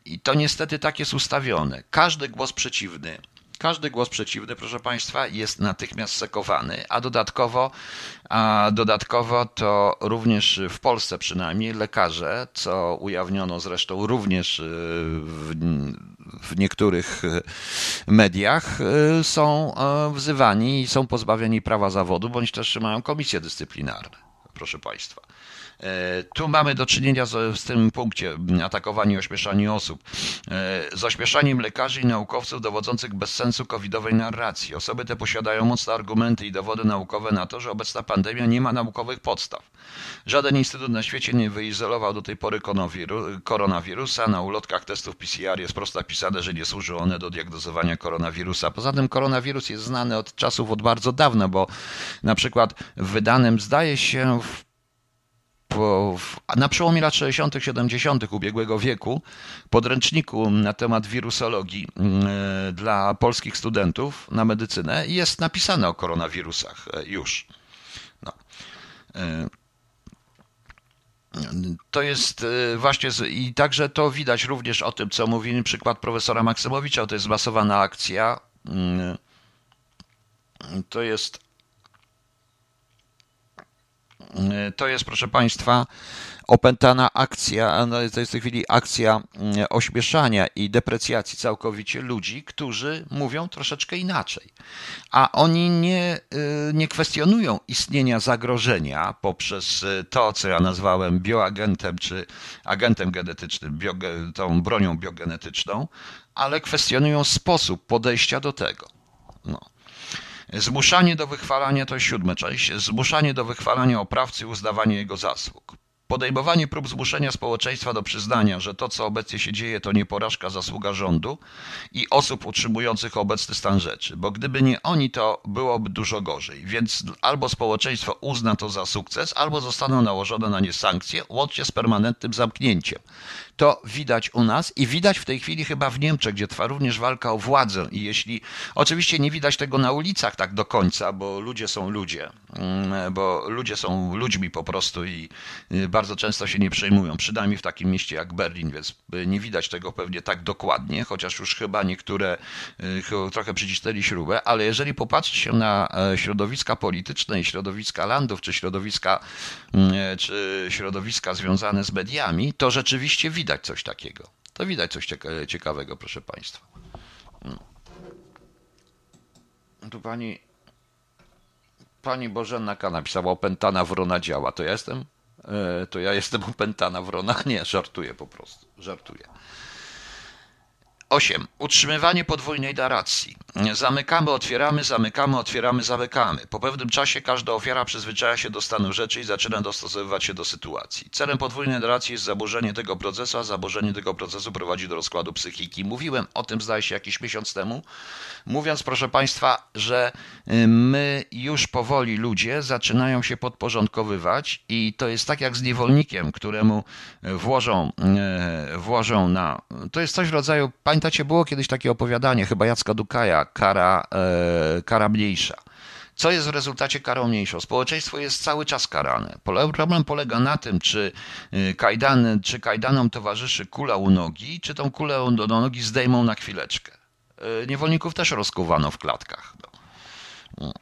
I to niestety tak jest ustawione. Każdy głos przeciwny każdy głos przeciwny, proszę Państwa, jest natychmiast sekowany, a dodatkowo, a dodatkowo to również w Polsce przynajmniej lekarze, co ujawniono zresztą również y, w, w niektórych y, mediach, y, są wzywani i są pozbawieni prawa zawodu, bądź też mają komisje dyscyplinarne, proszę Państwa. E, tu mamy do czynienia z, z tym punkcie atakowanie i osób. E, z ośmieszaniem lekarzy i naukowców dowodzących bez sensu covidowej narracji. Osoby te posiadają mocne argumenty i dowody naukowe na to, że obecna pandemia nie ma naukowych podstaw. Żaden instytut na świecie nie wyizolował do tej pory koronawirusa. Na ulotkach testów PCR jest prosto napisane, że nie służą one do diagnozowania koronawirusa. Poza tym koronawirus jest znany od czasów od bardzo dawna, bo na przykład wydanym zdaje się w na przełomie lat 60., 70. ubiegłego wieku podręczniku na temat wirusologii mm, e, dla polskich studentów na medycynę jest napisane o koronawirusach e, już. No. E, to jest właśnie i także to widać również o tym, co mówi przykład profesora Maksymowicza, to jest zmasowana akcja. Mm, to jest E, to jest, proszę Państwa, opętana akcja, no to jest w tej chwili akcja mm, ośmieszania i deprecjacji całkowicie ludzi, którzy mówią troszeczkę inaczej. A oni nie, y, nie kwestionują istnienia zagrożenia poprzez y, to, co ja nazwałem bioagentem czy agentem genetycznym, bio, tą bronią biogenetyczną, ale kwestionują sposób podejścia do tego. No. Zmuszanie do wychwalania to siódma część. Zmuszanie do wychwalania oprawcy i uznawanie jego zasług. Podejmowanie prób zmuszenia społeczeństwa do przyznania, że to, co obecnie się dzieje, to nie porażka, zasługa rządu i osób utrzymujących obecny stan rzeczy, bo gdyby nie oni, to byłoby dużo gorzej. Więc albo społeczeństwo uzna to za sukces, albo zostaną nałożone na nie sankcje, łącznie z permanentnym zamknięciem. To widać u nas i widać w tej chwili chyba w Niemczech, gdzie trwa również walka o władzę. I jeśli oczywiście nie widać tego na ulicach tak do końca, bo ludzie są ludzie, mm, bo ludzie są ludźmi po prostu i y, bardzo często się nie przejmują, przynajmniej w takim mieście jak Berlin, więc nie widać tego pewnie tak dokładnie, chociaż już chyba niektóre y, trochę przycisnęli śrubę, ale jeżeli popatrzy się na e, środowiska polityczne i środowiska landów, czy środowiska, mm, e, czy środowiska związane z mediami, to rzeczywiście widać coś takiego. To widać coś ciekawego, proszę Państwa. No. Tu pani, pani Bożenna K. napisała, opętana wrona działa. To ja jestem? E, to ja jestem upętana w ronach. Nie, żartuję po prostu. Żartuję. 8. Utrzymywanie podwójnej narracji. Zamykamy, otwieramy, zamykamy, otwieramy, zamykamy. Po pewnym czasie każda ofiara przyzwyczaja się do stanu rzeczy i zaczyna dostosowywać się do sytuacji. Celem podwójnej narracji jest zaburzenie tego procesu, a zaburzenie tego procesu prowadzi do rozkładu psychiki. Mówiłem o tym, zdaje się, jakiś miesiąc temu, mówiąc, proszę Państwa, że y, my już powoli ludzie zaczynają się podporządkowywać i to jest tak jak z niewolnikiem, któremu włożą, y, włożą na... To jest coś w rodzaju Pamiętacie, było kiedyś takie opowiadanie, chyba Jacka Dukaja, kara, e, kara mniejsza. Co jest w rezultacie karą mniejszą? Społeczeństwo jest cały czas karane. Problem polega na tym, czy, e, kajdan, czy kajdanom towarzyszy kula u nogi, czy tą kulę do nogi zdejmą na chwileczkę. E, niewolników też rozkuwano w klatkach. No.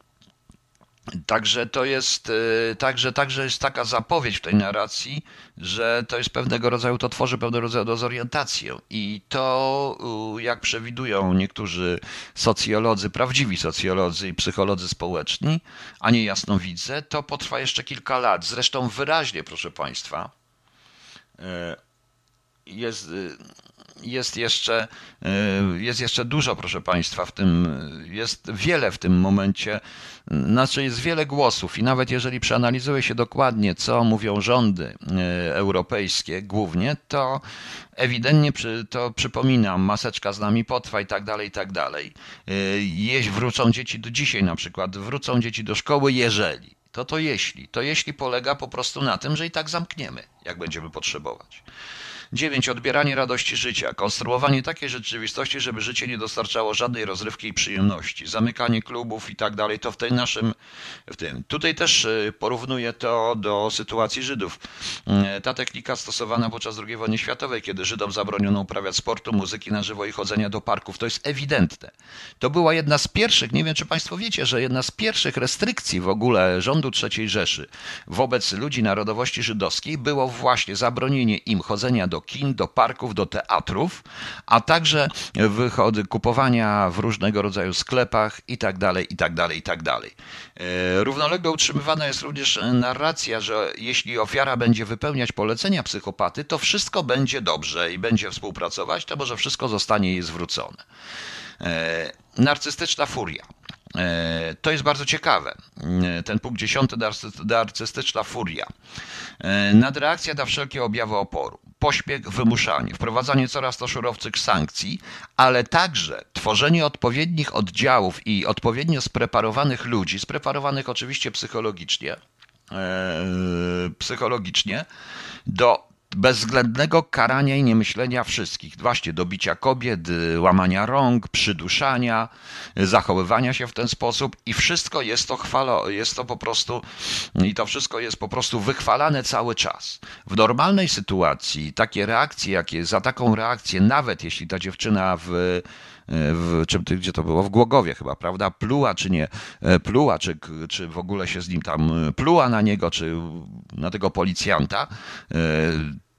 Także to jest, y, także, także jest taka zapowiedź w tej narracji, że to jest pewnego rodzaju, to tworzy pewnego rodzaju dezorientację. I to, y, jak przewidują niektórzy socjolodzy, prawdziwi socjolodzy i psycholodzy społeczni, a nie jasnowidze, to potrwa jeszcze kilka lat. Zresztą wyraźnie, proszę Państwa, y, jest jest jeszcze, e, jest jeszcze dużo, proszę Państwa, w tym, jest wiele w tym momencie, znaczy jest wiele głosów i nawet jeżeli przeanalizuje się dokładnie, co mówią rządy e, europejskie głównie, to ewidentnie to przypominam, maseczka z nami potrwa i tak dalej, i tak dalej. Jeść wrócą dzieci do dzisiaj na przykład, wrócą dzieci do szkoły, jeżeli. To to jeśli. To jeśli polega po prostu na tym, że i tak zamkniemy, jak będziemy potrzebować. 9. Odbieranie radości życia. Konstruowanie takiej rzeczywistości, żeby życie nie dostarczało żadnej rozrywki i przyjemności. Zamykanie klubów i tak dalej. To w tej naszym, w tym. Tutaj też e, porównuję to do sytuacji Żydów. E, ta technika stosowana podczas II wojny światowej, kiedy Żydom zabroniono uprawiać sportu, muzyki na żywo i chodzenia do parków. To jest ewidentne. To była jedna z pierwszych, nie wiem czy Państwo wiecie, że jedna z pierwszych restrykcji w ogóle rządu III Rzeszy wobec ludzi narodowości żydowskiej było właśnie zabronienie im chodzenia do do kin, do parków, do teatrów, a także wychody, kupowania w różnego rodzaju sklepach i dalej, i dalej, i tak dalej. E, równolegle utrzymywana jest również narracja, że jeśli ofiara będzie wypełniać polecenia psychopaty, to wszystko będzie dobrze i będzie współpracować, to może wszystko zostanie jej zwrócone. E, narcystyczna furia. E, to jest bardzo ciekawe. Ten punkt dziesiąty, narcystyczna furia. Nadreakcja na wszelkie objawy oporu pośpiech, wymuszanie, wprowadzanie coraz to surowcych sankcji, ale także tworzenie odpowiednich oddziałów i odpowiednio spreparowanych ludzi, spreparowanych oczywiście psychologicznie, e, psychologicznie do bezwzględnego karania i niemyślenia wszystkich. Właśnie dobicia kobiet, łamania rąk, przyduszania, zachowywania się w ten sposób i wszystko jest to chwalo, jest to po prostu i to wszystko jest po prostu wychwalane cały czas. W normalnej sytuacji takie reakcje, jakie za taką reakcję, nawet jeśli ta dziewczyna w w, czy, gdzie to było? W Głogowie chyba, prawda? Pluła czy nie pluła, czy, czy w ogóle się z nim tam pluła na niego, czy na tego policjanta,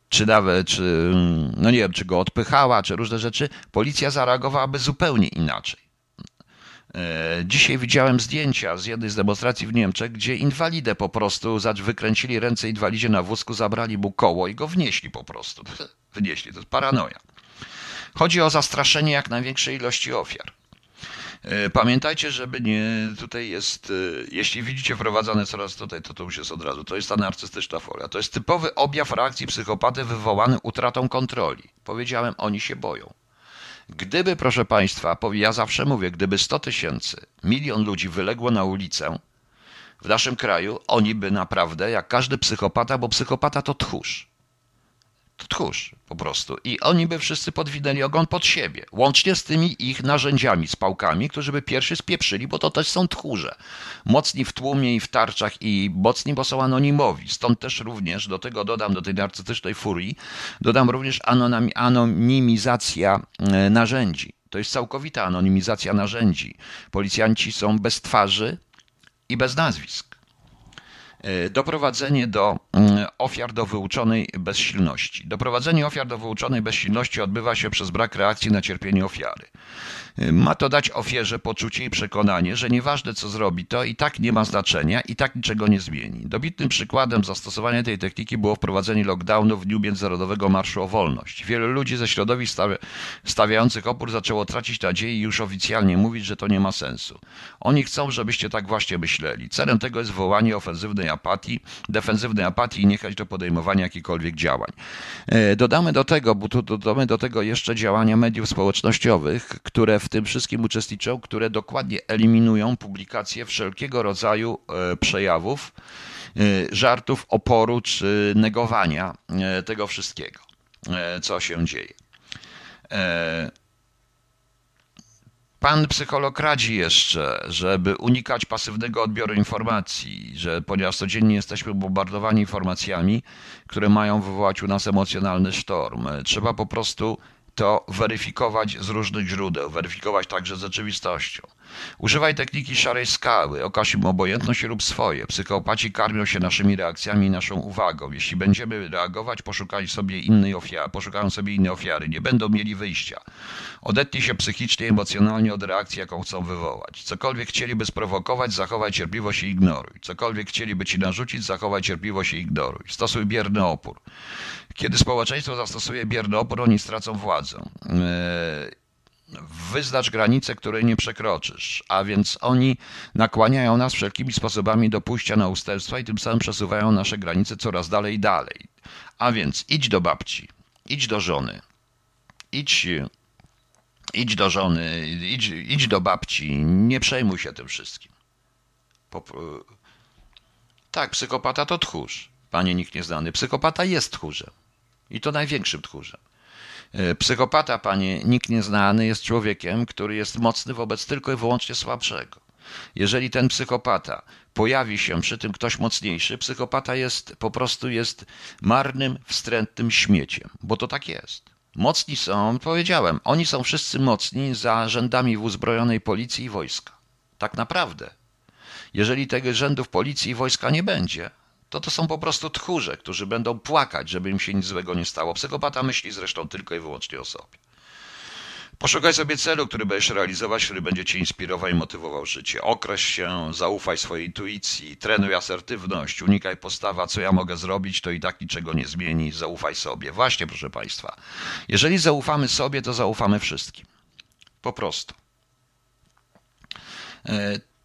czy nawet, czy, no nie wiem, czy go odpychała, czy różne rzeczy, policja zareagowałaby zupełnie inaczej. E, dzisiaj widziałem zdjęcia z jednej z demonstracji w Niemczech, gdzie inwalidę po prostu wykręcili ręce inwalidzie na wózku, zabrali mu koło i go wnieśli po prostu. Wnieśli, to jest paranoja. Chodzi o zastraszenie jak największej ilości ofiar. E, pamiętajcie, żeby nie, tutaj jest, e, jeśli widzicie wprowadzane coraz tutaj, to to już jest od razu, to jest ta narcystyczna folia. To jest typowy objaw reakcji psychopaty wywołany utratą kontroli. Powiedziałem, oni się boją. Gdyby, proszę Państwa, ja zawsze mówię, gdyby 100 tysięcy, milion ludzi wyległo na ulicę w naszym kraju, oni by naprawdę, jak każdy psychopata, bo psychopata to tchórz, tchórz po prostu. I oni by wszyscy podwinęli ogon pod siebie, łącznie z tymi ich narzędziami, z pałkami, którzy by pierwszy spieprzyli, bo to też są tchórze. Mocni w tłumie i w tarczach i mocni, bo są anonimowi. Stąd też również, do tego dodam, do tej narcystycznej furii, dodam również anonimizacja e, narzędzi. To jest całkowita anonimizacja narzędzi. Policjanci są bez twarzy i bez nazwisk. E, doprowadzenie do mm, ofiar do wyuczonej bezsilności. Doprowadzenie ofiar do wyuczonej bezsilności odbywa się przez brak reakcji na cierpienie ofiary. Ma to dać ofierze poczucie i przekonanie, że nieważne co zrobi, to i tak nie ma znaczenia, i tak niczego nie zmieni. Dobitnym przykładem zastosowania tej techniki było wprowadzenie lockdownu w dniu Międzynarodowego Marszu o Wolność. Wielu ludzi ze środowisk stawiających opór zaczęło tracić nadzieję i już oficjalnie mówić, że to nie ma sensu. Oni chcą, żebyście tak właśnie myśleli. Celem tego jest wywołanie ofensywnej apatii, defensywnej apatii i niechać do podejmowania jakichkolwiek działań. E, dodamy do tego, bo dodamy do tego jeszcze działania mediów społecznościowych, które w tym wszystkim uczestniczą, które dokładnie eliminują publikację wszelkiego rodzaju e, przejawów, e, żartów, oporu czy negowania tego wszystkiego, co się dzieje. Pan psycholog radzi jeszcze, żeby unikać pasywnego odbioru informacji, że ponieważ codziennie jesteśmy bombardowani informacjami, które mają wywołać u nas emocjonalny sztorm, trzeba po prostu to weryfikować z różnych źródeł, weryfikować także z rzeczywistością. Używaj techniki szarej skały, okaż im obojętność lub swoje. Psychopaci karmią się naszymi reakcjami i naszą uwagą. Jeśli będziemy reagować, poszukaj sobie innej ofiary, poszukają sobie innej ofiary, nie będą mieli wyjścia. Odetnij się psychicznie, emocjonalnie od reakcji, jaką chcą wywołać. Cokolwiek chcieliby sprowokować, zachowaj cierpliwość i ignoruj. Cokolwiek chcieliby ci narzucić, zachowaj cierpliwość i ignoruj. Stosuj bierny opór. Kiedy społeczeństwo zastosuje bierny opór, oni stracą władzę. Yy, wyznacz granice, której nie przekroczysz, a więc oni nakłaniają nas wszelkimi sposobami do pójścia na ustępstwa i tym samym przesuwają nasze granice coraz dalej i dalej. A więc idź do babci, idź do żony, idź, idź do żony, idź, idź do babci, nie przejmuj się tym wszystkim. tak, psychopata to tchórz, panie nikt nieznany. Psychopata jest tchórzem. I to największym tchórzem. E, psychopata, panie, nikt nieznany, jest człowiekiem, który jest mocny wobec tylko i wyłącznie słabszego. Jeżeli ten psychopata pojawi się przy tym ktoś mocniejszy, psychopata jest po prostu jest marnym, wstrętnym śmieciem, bo to tak jest. Mocni są, powiedziałem, oni są wszyscy mocni za rzędami w uzbrojonej policji i wojska. Tak naprawdę. Jeżeli tego rzędów policji i wojska nie będzie, to to są po prostu tchórze, którzy będą płakać, żeby im się nic złego nie stało. Psychopata myśli zresztą tylko i wyłącznie o sobie. Poszukaj sobie celu, który będziesz realizować, który będzie cię inspirował i motywował życie. Określ się, zaufaj swojej intuicji, trenuj asertywność, unikaj postawa, co ja mogę zrobić, to i tak niczego nie zmieni, zaufaj sobie. Właśnie, proszę Państwa, jeżeli zaufamy sobie, to zaufamy wszystkim. Po prostu.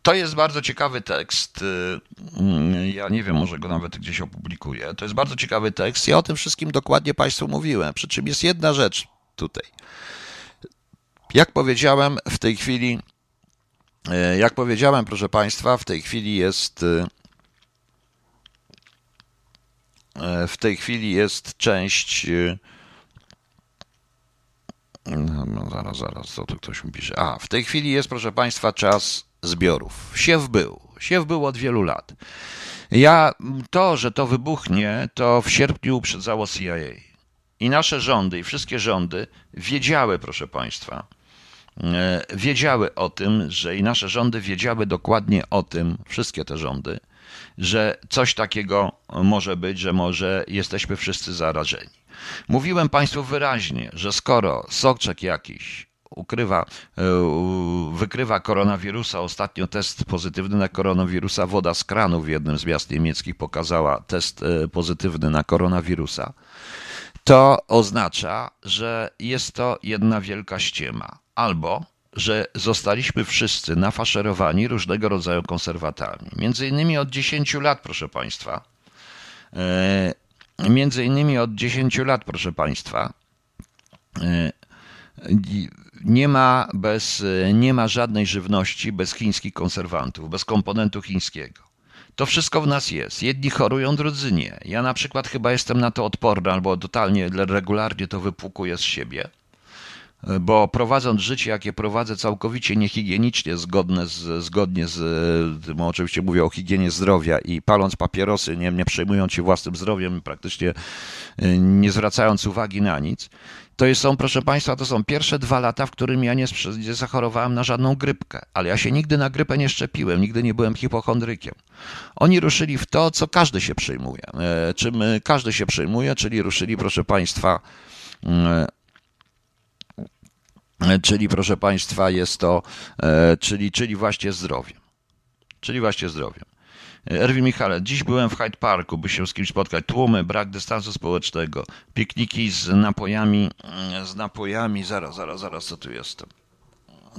To jest bardzo ciekawy tekst. Y, mm, ja nie wiem, może go nawet gdzieś opublikuję. To jest bardzo ciekawy tekst. Ja o tym wszystkim dokładnie Państwu mówiłem. Przy czym jest jedna rzecz tutaj. Jak powiedziałem, w tej chwili, y, jak powiedziałem, proszę Państwa, w tej chwili jest. Y, w tej chwili jest część. No, zaraz, zaraz, co tu ktoś mi pisze. A, w tej chwili jest, proszę Państwa, czas zbiorów. Siew był. Siew był od wielu lat. Ja, to, że to wybuchnie, to w sierpniu uprzedzało CIA. I nasze rządy, i wszystkie rządy wiedziały, proszę Państwa, e, wiedziały o tym, że i nasze rządy wiedziały dokładnie o tym, wszystkie te rządy, że coś takiego może być, że może jesteśmy wszyscy zarażeni. Mówiłem Państwu wyraźnie, że skoro soczek jakiś ukrywa, e, wykrywa koronawirusa. Ostatnio test pozytywny na koronawirusa. Woda z kranu w jednym z miast niemieckich pokazała test e, pozytywny na koronawirusa. To oznacza, że jest to jedna wielka ściema. Albo że zostaliśmy wszyscy nafaszerowani różnego rodzaju konserwatami. Między innymi od 10 lat, proszę Państwa. E, między innymi od 10 lat, proszę Państwa nie ma, bez, nie ma żadnej żywności bez chińskich konserwantów, bez komponentu chińskiego. To wszystko w nas jest. Jedni chorują, drudzy nie. Ja na przykład chyba jestem na to odporny, albo totalnie, regularnie to wypłukuję z siebie, bo prowadząc życie, jakie prowadzę całkowicie niehigienicznie, zgodne z, zgodnie z, oczywiście mówię o higienie zdrowia i paląc papierosy, nie, nie przejmując się własnym zdrowiem, praktycznie nie zwracając uwagi na nic, to są, proszę Państwa, to są pierwsze dwa lata, w którym ja nie, zachorowałem na żadną grypkę, ale ja się nigdy na grypę nie szczepiłem, nigdy nie byłem hipochondrykiem. Oni ruszyli w to, co każdy się przejmuje, e, czym każdy się przejmuje, czyli ruszyli, proszę Państwa, mm, czyli proszę Państwa, jest to, e, czyli, czyli właśnie zdrowie. Czyli właśnie zdrowie. Erwin Michale, dziś byłem w Hyde Parku, by się z kimś spotkać. Tłumy, brak dystansu społecznego, pikniki z napojami, z napojami, zaraz, zaraz, zaraz, co tu jestem?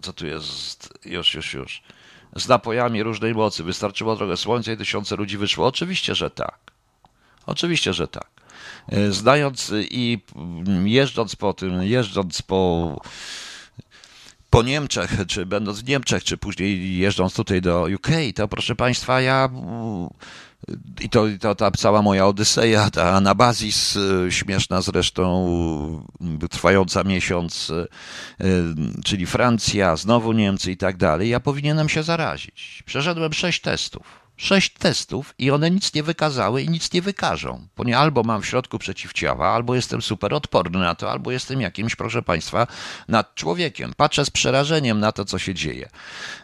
Co tu jest? Już, już, już. Z napojami różnej mocy. Wystarczyło trochę słońca i tysiące ludzi wyszło. Oczywiście, że tak. Oczywiście, że tak. Znając i jeżdżąc po tym, jeżdżąc po po Niemczech, czy będąc w Niemczech, czy później jeżdżąc tutaj do UK, to proszę Państwa, ja i to, to ta cała moja Odyseja, ta Anabazis, śmieszna zresztą, trwająca miesiąc, czyli Francja, znowu Niemcy i tak dalej, ja powinienem się zarazić. Przeszedłem sześć testów sześć testów i one nic nie wykazały i nic nie wykażą. Bo nie albo mam w środku przeciwciała, albo jestem super odporny na to, albo jestem jakimś, proszę Państwa, nad człowiekiem. Patrzę z przerażeniem na to, co się dzieje.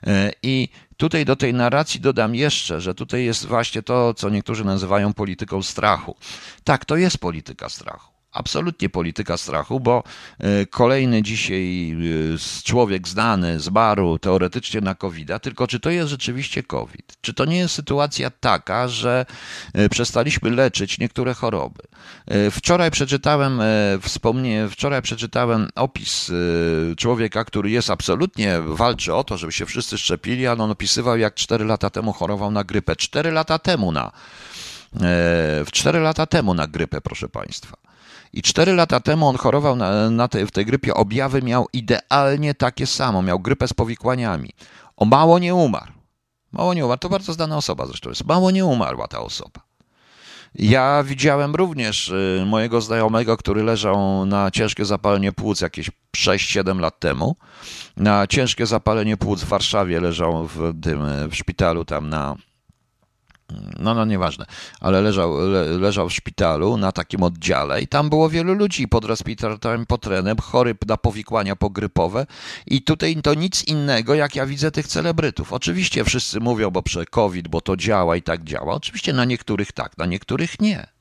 E, I tutaj do tej narracji dodam jeszcze, że tutaj jest właśnie to, co niektórzy nazywają polityką strachu. Tak, to jest polityka strachu absolutnie polityka strachu, bo e, kolejny dzisiaj e, człowiek znany zmarł teoretycznie na covid tylko czy to jest rzeczywiście COVID? Czy to nie jest sytuacja taka, że e, przestaliśmy leczyć niektóre choroby? Wczoraj przeczytałem wspomnie, wczoraj przeczytałem opis człowieka, który jest absolutnie, walczy o to, żeby się wszyscy szczepili, ale on opisywał jak 4 lata temu chorował na grypę. 4 lata temu na w 4 lata temu na grypę, proszę Państwa. I cztery lata temu on chorował na, na tej, w tej grypie. Objawy miał idealnie takie samo. Miał grypę z powikłaniami. O mało nie umarł. Mało nie umarł. To bardzo znana osoba zresztą jest. Mało nie umarła ta osoba. Ja widziałem również y, mojego znajomego, który leżał na ciężkie zapalenie płuc jakieś 6-7 lat temu. Na ciężkie zapalenie płuc w Warszawie leżał w, tym, w szpitalu tam na no, no nieważne, ale leżał, le, leżał w szpitalu na takim oddziale i tam było wielu ludzi pod respiratorem, pod trenem, chory na powikłania pogrypowe i tutaj to nic innego, jak ja widzę tych celebrytów. Oczywiście wszyscy mówią, bo prze COVID, bo to działa i tak działa. Oczywiście na niektórych tak, na niektórych nie.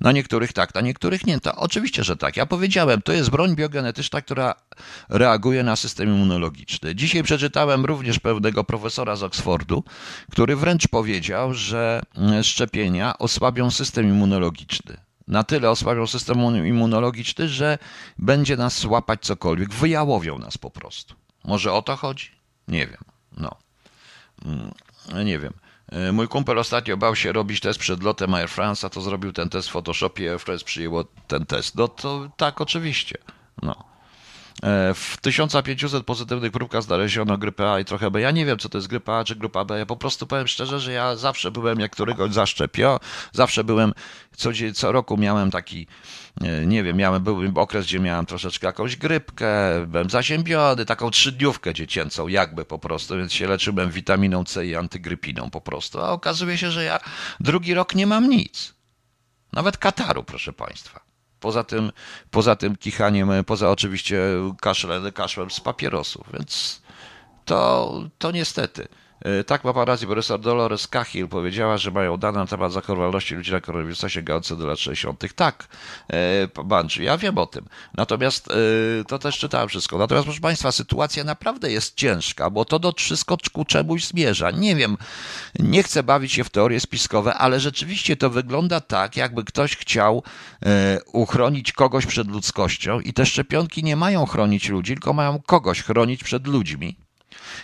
Na niektórych tak, na niektórych nie. To oczywiście, że tak. Ja powiedziałem, to jest broń biogenetyczna, która reaguje na system immunologiczny. Dzisiaj przeczytałem również pewnego profesora z Oxfordu, który wręcz powiedział, że mm, szczepienia osłabią system immunologiczny. Na tyle osłabią system immunologiczny, że będzie nas łapać cokolwiek. Wyjałowią nas po prostu. Może o to chodzi? Nie wiem. No. Mm, nie wiem. E, mój kumpel ostatnio bał się robić test przed lotem Air France, a to zrobił ten test w Photoshopie, Air France przyjęło ten test. No to tak, oczywiście. No. E, w 1500 pozytywnych próbkach znaleziono grypę A i trochę B. Ja nie wiem, co to jest grypa A czy grypa B. Ja po prostu powiem szczerze, że ja zawsze byłem, jak któregoś zaszczepio, zawsze byłem, co, co roku miałem taki, e, nie wiem, miałem, był okres, gdzie miałem troszeczkę jakąś grypkę, byłem zaziębiony, taką trzydniówkę dziecięcą jakby po prostu, więc się leczyłem witaminą C i antygrypiną po prostu. A okazuje się, że ja drugi rok nie mam nic. Nawet kataru, proszę Państwa. Poza tym, poza tym kichaniem, poza oczywiście kaszlem, kaszlem z papierosów, więc to, to niestety. E, tak paparazzi profesor Dolores Cahill powiedziała, że mają dane na temat zachorowalności ludzi na koronawirusa sięgające do lat 60. Tak, e, Banczy, ja wiem o tym. Natomiast e, to też czytałem wszystko. Natomiast, proszę Państwa, sytuacja naprawdę jest ciężka, bo to do wszystko ku czemuś zmierza. Nie wiem, nie chcę bawić się w teorie spiskowe, ale rzeczywiście to wygląda tak, jakby ktoś chciał uchronić kogoś przed ludzkością i te szczepionki nie mają chronić ludzi, tylko mają kogoś chronić przed ludźmi.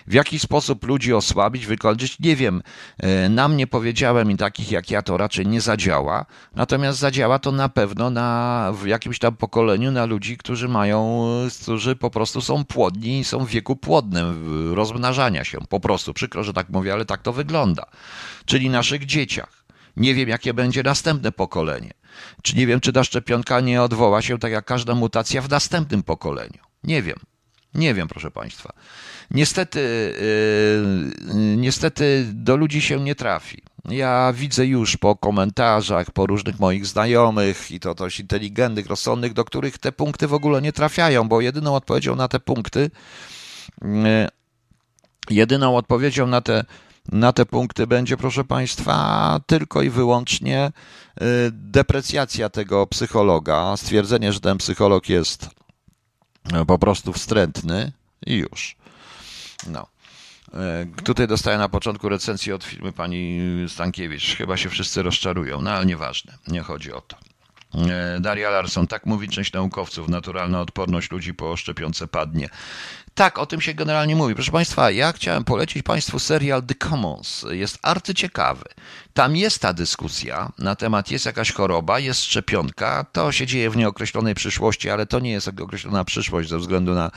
W jaki sposób ludzi osłabić, wykończyć, nie wiem. E, na mnie powiedziałem i takich jak ja to raczej nie zadziała, natomiast zadziała to na pewno na, w jakimś tam pokoleniu na ludzi, którzy mają, którzy po prostu są płodni i są w wieku płodnym rozmnażania się. Po prostu, przykro, że tak mówię, ale tak to wygląda. Czyli naszych dzieciach. Nie wiem, jakie będzie następne pokolenie. Czy nie wiem, czy ta szczepionka nie odwoła się tak jak każda mutacja w następnym pokoleniu. Nie wiem. Nie wiem, proszę Państwa. Niestety, yy, niestety do ludzi się nie trafi. Ja widzę już po komentarzach, po różnych moich znajomych i to dość inteligentnych, rozsądnych, do których te punkty w ogóle nie trafiają, bo jedyną odpowiedzią na te punkty, yy, jedyną odpowiedzią na te, na te punkty będzie, proszę Państwa, tylko i wyłącznie yy, deprecjacja tego psychologa, stwierdzenie, że ten psycholog jest po prostu wstrętny i już. No. E, tutaj dostaję na początku recenzję od firmy pani Stankiewicz. Chyba się wszyscy rozczarują, no ale nieważne, nie chodzi o to. E, Daria Larson, tak mówi część naukowców, naturalna odporność ludzi po szczepionce padnie. Tak, o tym się generalnie mówi. Proszę Państwa, ja chciałem polecić Państwu serial The Commons. Jest arcyciekawy. Tam jest ta dyskusja na temat, jest jakaś choroba, jest szczepionka, to się dzieje w nieokreślonej przyszłości, ale to nie jest określona przyszłość ze względu na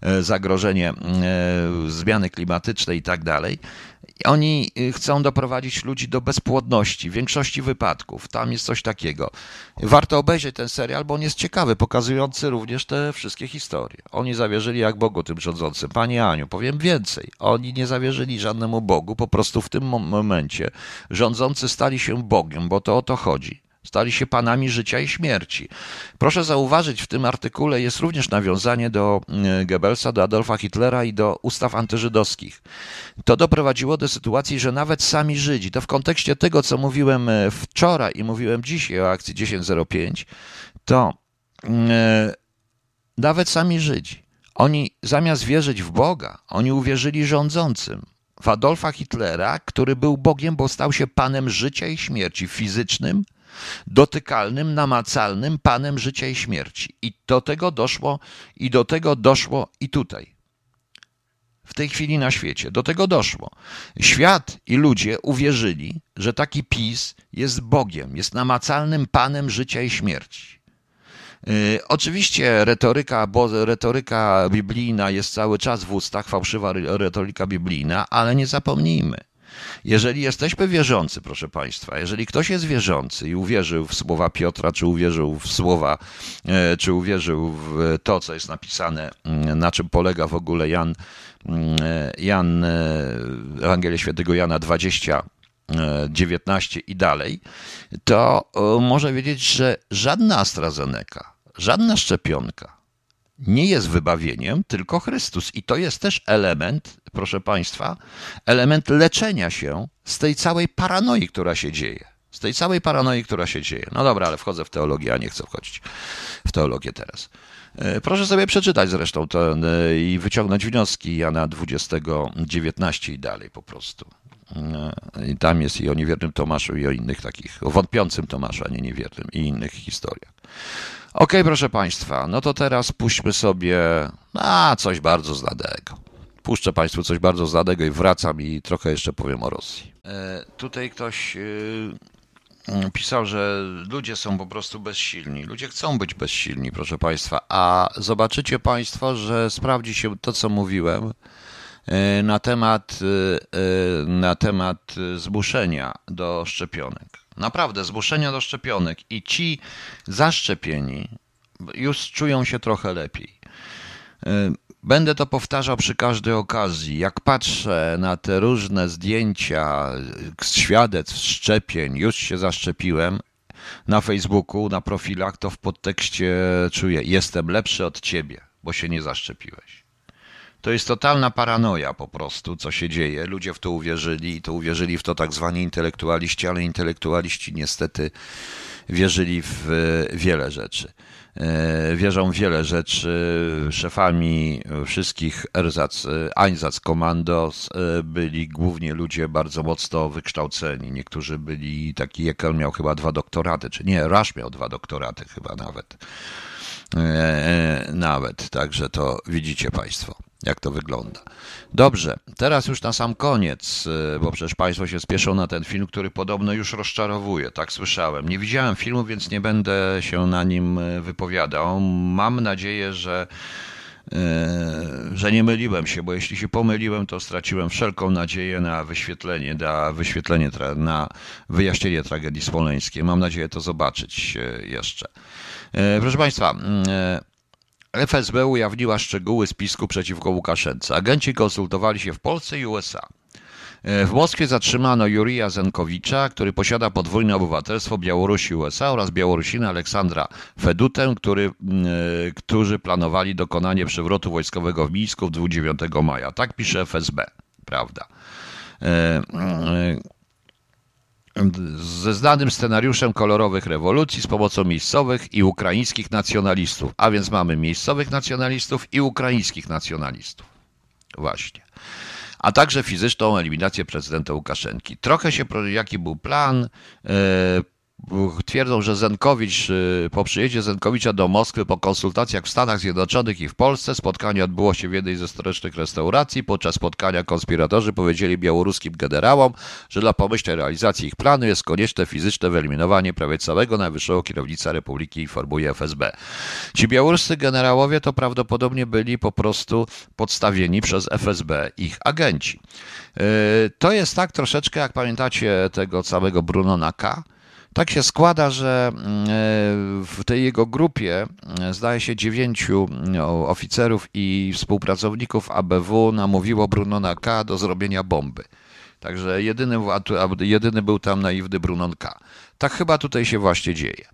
e, zagrożenie e, zmiany klimatycznej i tak dalej. Oni y, chcą doprowadzić ludzi do bezpłodności w większości wypadków. Tam jest coś takiego. Warto obejrzeć ten serial, bo on jest ciekawy, pokazujący również te wszystkie historie. Oni zawierzyli jak Bogu tym rządzącym. Panie Aniu, powiem więcej. Oni nie zawierzyli żadnemu Bogu, po prostu w tym momencie rządzący stali się Bogiem, bo to o to chodzi. Stali się panami życia i śmierci. Proszę zauważyć, w tym artykule jest również nawiązanie do e, Goebbelsa, do Adolfa Hitlera i do ustaw antyżydowskich. To doprowadziło do sytuacji, że nawet sami Żydzi, to w kontekście tego, co mówiłem e, wczoraj i mówiłem dzisiaj o akcji 10.05, to e, nawet sami Żydzi, oni zamiast wierzyć w Boga, oni uwierzyli rządzącym w Adolfa Hitlera, który był Bogiem, bo stał się panem życia i śmierci fizycznym, dotykalnym, namacalnym Panem życia i śmierci. I do tego doszło, i do tego doszło i tutaj. W tej chwili na świecie. Do tego doszło. Świat i ludzie uwierzyli, że taki PiS jest Bogiem, jest namacalnym Panem życia i śmierci. Yy, oczywiście retoryka, bo retoryka biblijna jest cały czas w ustach, fałszywa retoryka biblijna, ale nie zapomnijmy, jeżeli jesteśmy wierzący, proszę Państwa, jeżeli ktoś jest wierzący i uwierzył w słowa Piotra, czy uwierzył w słowa, e, czy uwierzył w to, co jest napisane, mm, na czym polega w ogóle Jan, mm, e, Jan e, Ewangelia Świętego Jana 20, 19 i dalej, to może wiedzieć, że żadna AstraZeneca, żadna szczepionka, nie jest wybawieniem, tylko Chrystus. I to jest też element, proszę Państwa, element leczenia się z tej całej paranoi, która się dzieje. Z tej całej paranoi, która się dzieje. No dobra, ale wchodzę w teologię, a nie chcę wchodzić w teologię teraz. E, proszę sobie przeczytać zresztą to e, i wyciągnąć wnioski Jana 20, 19 i dalej po prostu. E, I tam jest i o niewiernym Tomaszu, i o innych takich, o wątpiącym Tomaszu, a nie niewiernym, i innych historiach. Ok, proszę Państwa, no to teraz puśćmy sobie a, coś bardzo znanego. Puszczę Państwu coś bardzo znanego i wracam i trochę jeszcze powiem o Rosji. E, tutaj ktoś e, pisał, że ludzie są po prostu bezsilni. Ludzie chcą być bezsilni, proszę Państwa, a zobaczycie Państwo, że sprawdzi się to, co mówiłem e, na temat, e, na temat zmuszenia do szczepionek. Naprawdę, zmuszenia do szczepionek i ci zaszczepieni już czują się trochę lepiej. Y, będę to powtarzał przy każdej okazji. Jak patrzę na te różne zdjęcia świadectw szczepień, już się zaszczepiłem na Facebooku, na profilach, to w podtekście czuję: Jestem lepszy od ciebie, bo się nie zaszczepiłeś. To jest totalna paranoja po prostu, co się dzieje. Ludzie w to uwierzyli i to uwierzyli w to tak zwani intelektualiści, ale intelektualiści niestety wierzyli w wiele rzeczy. E, wierzą w wiele rzeczy. Szefami wszystkich Ersatz, Einsatz Kommandos e, byli głównie ludzie bardzo mocno wykształceni. Niektórzy byli, taki Jekyll miał chyba dwa doktoraty, czy nie, Rush miał dwa doktoraty chyba nawet. E, nawet, także to widzicie Państwo jak to wygląda. Dobrze, teraz już na sam koniec, y, bo przecież Państwo się spieszą na ten film, który podobno już rozczarowuje, tak słyszałem. Nie widziałem filmu, więc nie będę się na nim wypowiadał. Mam nadzieję, że że nie myliłem się, bo jeśli się pomyliłem, to straciłem wszelką nadzieję na wyświetlenie, na wyświetlenie, na wyjaśnienie tragedii smoleńskiej. Mam nadzieję to zobaczyć jeszcze. Proszę Państwa, FSB ujawniła szczegóły spisku przeciwko Łukaszence. Agenci konsultowali się w Polsce i USA. E, w Moskwie zatrzymano Jurija Zenkowicza, który posiada podwójne obywatelstwo Białorusi i USA oraz Białorusina Aleksandra Fedutę, który, e, którzy planowali dokonanie przewrotu wojskowego w Mińsku 29 maja. Tak pisze FSB, prawda. Ze znanym scenariuszem kolorowych rewolucji z pomocą miejscowych i ukraińskich nacjonalistów. A więc mamy miejscowych nacjonalistów i ukraińskich nacjonalistów. Właśnie. A także fizyczną eliminację prezydenta Łukaszenki. Trochę się, jaki był plan, e, Twierdzą, że Zenkowicz, y, po przyjeździe Zenkowicza do Moskwy po konsultacjach w Stanach Zjednoczonych i w Polsce, spotkanie odbyło się w jednej ze stołecznych restauracji. Podczas spotkania konspiratorzy powiedzieli białoruskim generałom, że dla pomyślnej realizacji ich planu jest konieczne fizyczne wyeliminowanie prawie całego najwyższego kierownictwa Republiki, informuje FSB. Ci białoruscy generałowie to prawdopodobnie byli po prostu podstawieni przez FSB ich agenci. Y, to jest tak troszeczkę, jak pamiętacie tego całego Bruno Naka, tak się składa, że mm, e, w tej jego grupie e, zdaje się dziewięciu no, oficerów i współpracowników ABW namówiło Brunona K. do zrobienia bomby. Także jedyny, jedyny był tam naiwny Brunon K. Tak chyba tutaj się właśnie dzieje.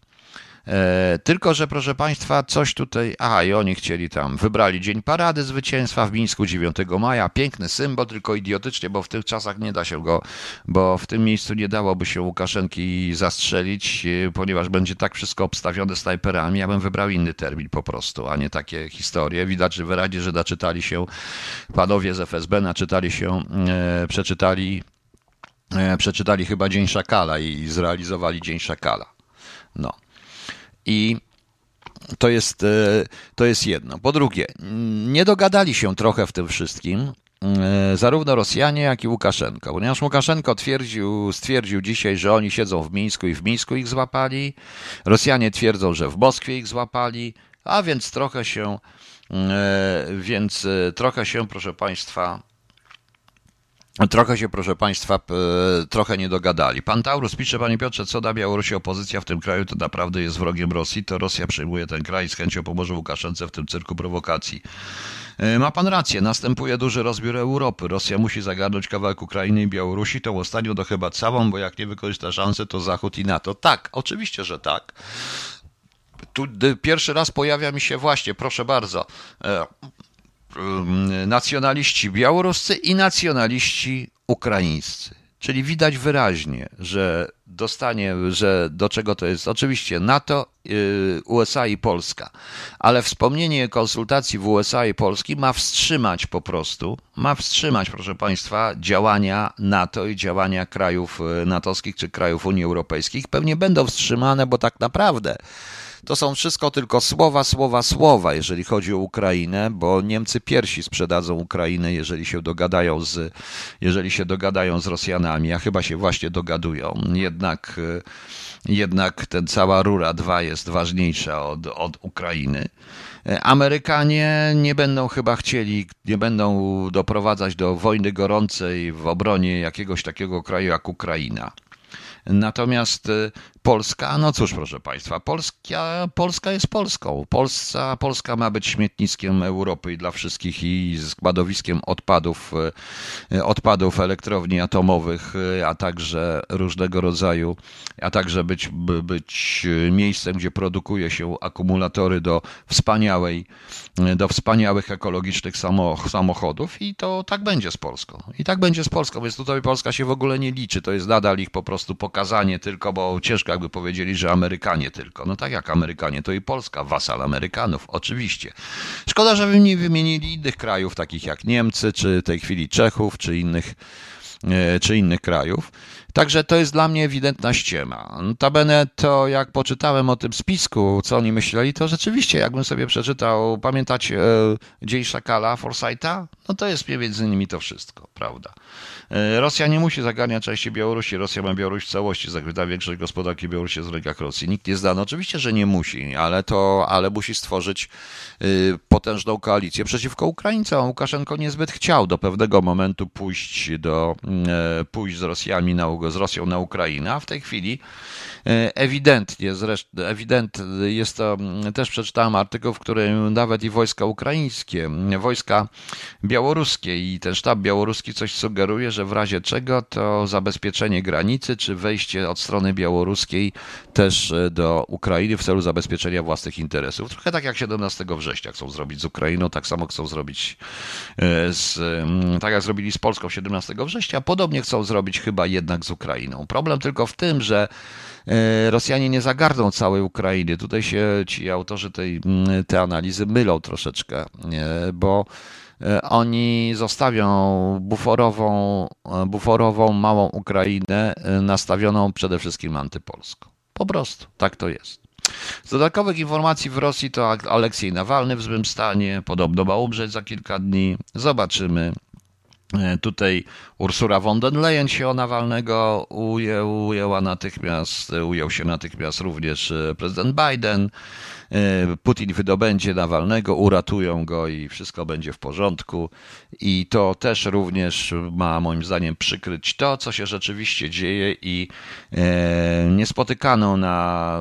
E, tylko, że proszę Państwa, coś tutaj. Aha, i oni chcieli tam. Wybrali Dzień Parady Zwycięstwa w Mińsku 9 maja. Piękny symbol, tylko idiotycznie, bo w tych czasach nie da się go, bo w tym miejscu nie dałoby się Łukaszenki zastrzelić, e, ponieważ będzie tak wszystko obstawione snajperami. Ja bym wybrał inny termin po prostu, a nie takie historie. Widać wyraźnie, że naczytali się panowie z FSB, naczytali się, e, przeczytali, e, przeczytali chyba Dzień Szakala i zrealizowali Dzień Szakala. No. I to jest, e, to jest jedno. Po drugie, nie dogadali się trochę w tym wszystkim e, zarówno Rosjanie, jak i Łukaszenko. Ponieważ Łukaszenko twierdził, stwierdził dzisiaj, że oni siedzą w Mińsku i w Mińsku ich złapali. Rosjanie twierdzą, że w Moskwie ich złapali, a więc trochę się, e, więc trochę się, proszę Państwa, Trochę się, proszę Państwa, trochę nie dogadali. Pan Taurus pisze, Panie Piotrze, co da Białorusi opozycja w tym kraju, to naprawdę jest wrogiem Rosji, to Rosja przejmuje ten kraj z chęcią pomoże Łukaszence w tym cyrku prowokacji. E, ma pan rację, następuje duży rozbiór Europy. Rosja musi zagarnąć kawałek Ukrainy i Białorusi, tą ostatnią to chyba całą, bo jak nie wykorzysta szansy, to Zachód i NATO. Tak, oczywiście, że tak. Tu pierwszy raz pojawia mi się właśnie, proszę bardzo, e, nacjonaliści białoruscy i nacjonaliści ukraińscy. Czyli widać wyraźnie, że dostanie, że do czego to jest oczywiście NATO, y, USA i Polska, ale wspomnienie konsultacji w USA i Polski ma wstrzymać po prostu, ma wstrzymać, proszę Państwa, działania NATO i działania krajów y, natowskich czy krajów Unii Europejskiej. Pewnie będą wstrzymane, bo tak naprawdę to są wszystko tylko słowa, słowa, słowa, jeżeli chodzi o Ukrainę, bo Niemcy pierwsi sprzedadzą Ukrainę, jeżeli się dogadają z, jeżeli się dogadają z Rosjanami, a chyba się właśnie dogadują. Jednak, jednak ten cała rura 2 jest ważniejsza od, od Ukrainy. Amerykanie nie będą chyba chcieli, nie będą doprowadzać do wojny gorącej w obronie jakiegoś takiego kraju jak Ukraina. Natomiast y, Polska, no cóż, proszę Państwa, Polska, Polska jest Polską. Polska, Polska ma być śmietniskiem Europy i dla wszystkich i składowiskiem odpadów, y, odpadów elektrowni atomowych, y, a także różnego rodzaju, a także być, być miejscem, gdzie produkuje się akumulatory do wspaniałej, do wspaniałych ekologicznych samochodów i to tak będzie z Polską. I tak będzie z Polską, więc tutaj Polska się w ogóle nie liczy. To jest nadal ich po prostu pokazanie tylko, bo ciężko jakby powiedzieli, że Amerykanie tylko. No tak jak Amerykanie, to i Polska, wasal Amerykanów, oczywiście. Szkoda, że wy nie wymienili innych krajów, takich jak Niemcy, czy w tej chwili Czechów, czy innych, e, czy innych krajów. Także to jest dla mnie ewidentna ściema. Notabene to jak poczytałem o tym spisku, co oni myśleli, to rzeczywiście jakbym sobie przeczytał, pamiętać e, Dzień Szakala, Forsyta? No to jest między innymi to wszystko, prawda? E, Rosja nie musi zagarniać części Białorusi. Rosja ma Białoruś w całości. Zakryta większość gospodarki Białorusi jest w rękach Rosji. Nikt nie zda. No oczywiście, że nie musi, ale to, ale musi stworzyć y, potężną koalicję przeciwko Ukraińcom. Łukaszenko niezbyt chciał do pewnego momentu pójść do, e, pójść z Rosjami na, z Rosją na Ukrainę, a w tej chwili e, ewidentnie, zresztą ewident jest to, też przeczytałem artykuł, w którym nawet i wojska ukraińskie, wojska białoruskie i ten sztab białoruski coś sugeruje, że w razie czego to zabezpieczenie granicy, czy wejście od strony białoruskiej też e, do Ukrainy w celu zabezpieczenia własnych interesów. Trochę tak jak 17 września chcą zrobić z Ukrainą, tak samo chcą zrobić e, z, tak jak zrobili z Polską 17 września, podobnie chcą zrobić chyba jednak z Ukrainą. Problem tylko w tym, że e, Rosjanie nie zagarną całej Ukrainy. Tutaj się ci autorzy tej, tej analizy mylą troszeczkę, bo oni zostawią buforową, e, buforową małą Ukrainę nastawioną przede wszystkim antypolską. Po prostu, tak to jest. Z dodatkowych informacji w Rosji to Aleksiej Nawalny w złym stanie, podobno ma umrzeć za kilka dni. Zobaczymy. E, tutaj Ursula von der Leyen się o Nawalnego ujęła natychmiast, ujął się natychmiast również e, prezydent Biden. E, Putin wydobędzie Nawalnego, uratują go i wszystko będzie w porządku. I to też również ma moim zdaniem przykryć to, co się rzeczywiście dzieje i niespotykaną na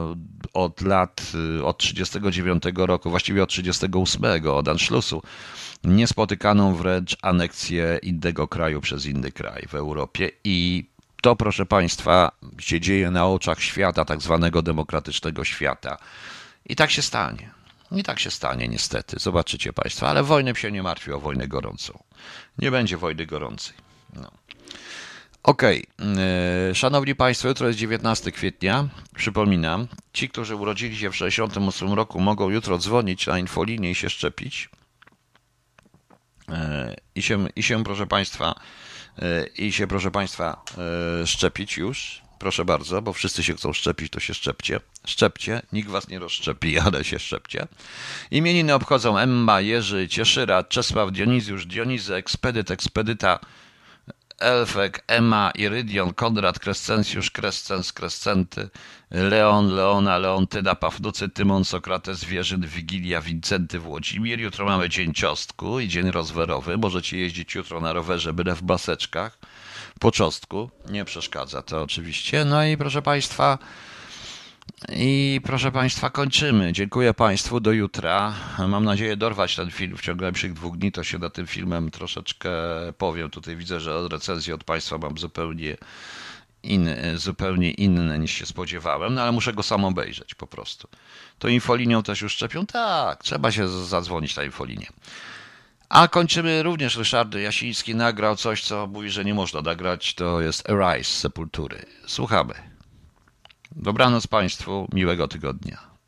od lat, od 39 roku, właściwie od 38, od Anschlussu, niespotykaną wręcz aneksję innego kraju przez inny kraj w Europie i to, proszę Państwa, się dzieje na oczach świata, tak zwanego demokratycznego świata. I tak się stanie. I tak się stanie, niestety. Zobaczycie Państwo, ale wojnę się nie martwi o wojnę gorącą. Nie będzie wojny gorącej. No. Okej, okay. szanowni Państwo, jutro jest 19 kwietnia. Przypominam, ci, którzy urodzili się w 68 roku, mogą jutro dzwonić na infolinię i się szczepić. E, i się, i się proszę Państwa, e, i się proszę Państwa e, szczepić już. Proszę bardzo, bo wszyscy się chcą szczepić, to się szczepcie. Szczepcie, nikt was nie rozszczepi, ale się szczepcie. Imieniny obchodzą Emma, Jerzy, Cieszyra, Czesław, Dionizjusz, Dionizy, Ekspedyt, Ekspedyta, Elfek, Ema, Irydion, Konrad, Krescencjusz, Krescens, Krescenty, Leon, Leona, Leontyda, Pawnucy, Tymon, Sokrates, Wierzyn, Wigilia, Wincenty, Włodzimir. Jutro mamy dzień ciostku i dzień rozwerowy. Możecie jeździć jutro na rowerze, byle w baseczkach. Po czostku. Nie przeszkadza to oczywiście. No i proszę Państwa, i proszę Państwa, kończymy. Dziękuję Państwu. Do jutra. Mam nadzieję dorwać ten film w ciągu najbliższych dwóch dni. To się nad tym filmem troszeczkę powiem. Tutaj widzę, że recenzję od Państwa mam zupełnie inne, zupełnie inne niż się spodziewałem, no ale muszę go sam obejrzeć po prostu. To infolinią też już szczepią? Tak, trzeba się zadzwonić na infolinię. A kończymy również Ryszard Jasiński nagrał coś, co mówi, że nie można nagrać. To jest Arise Sepultury. Słuchamy. Dobranoc Państwu, miłego tygodnia.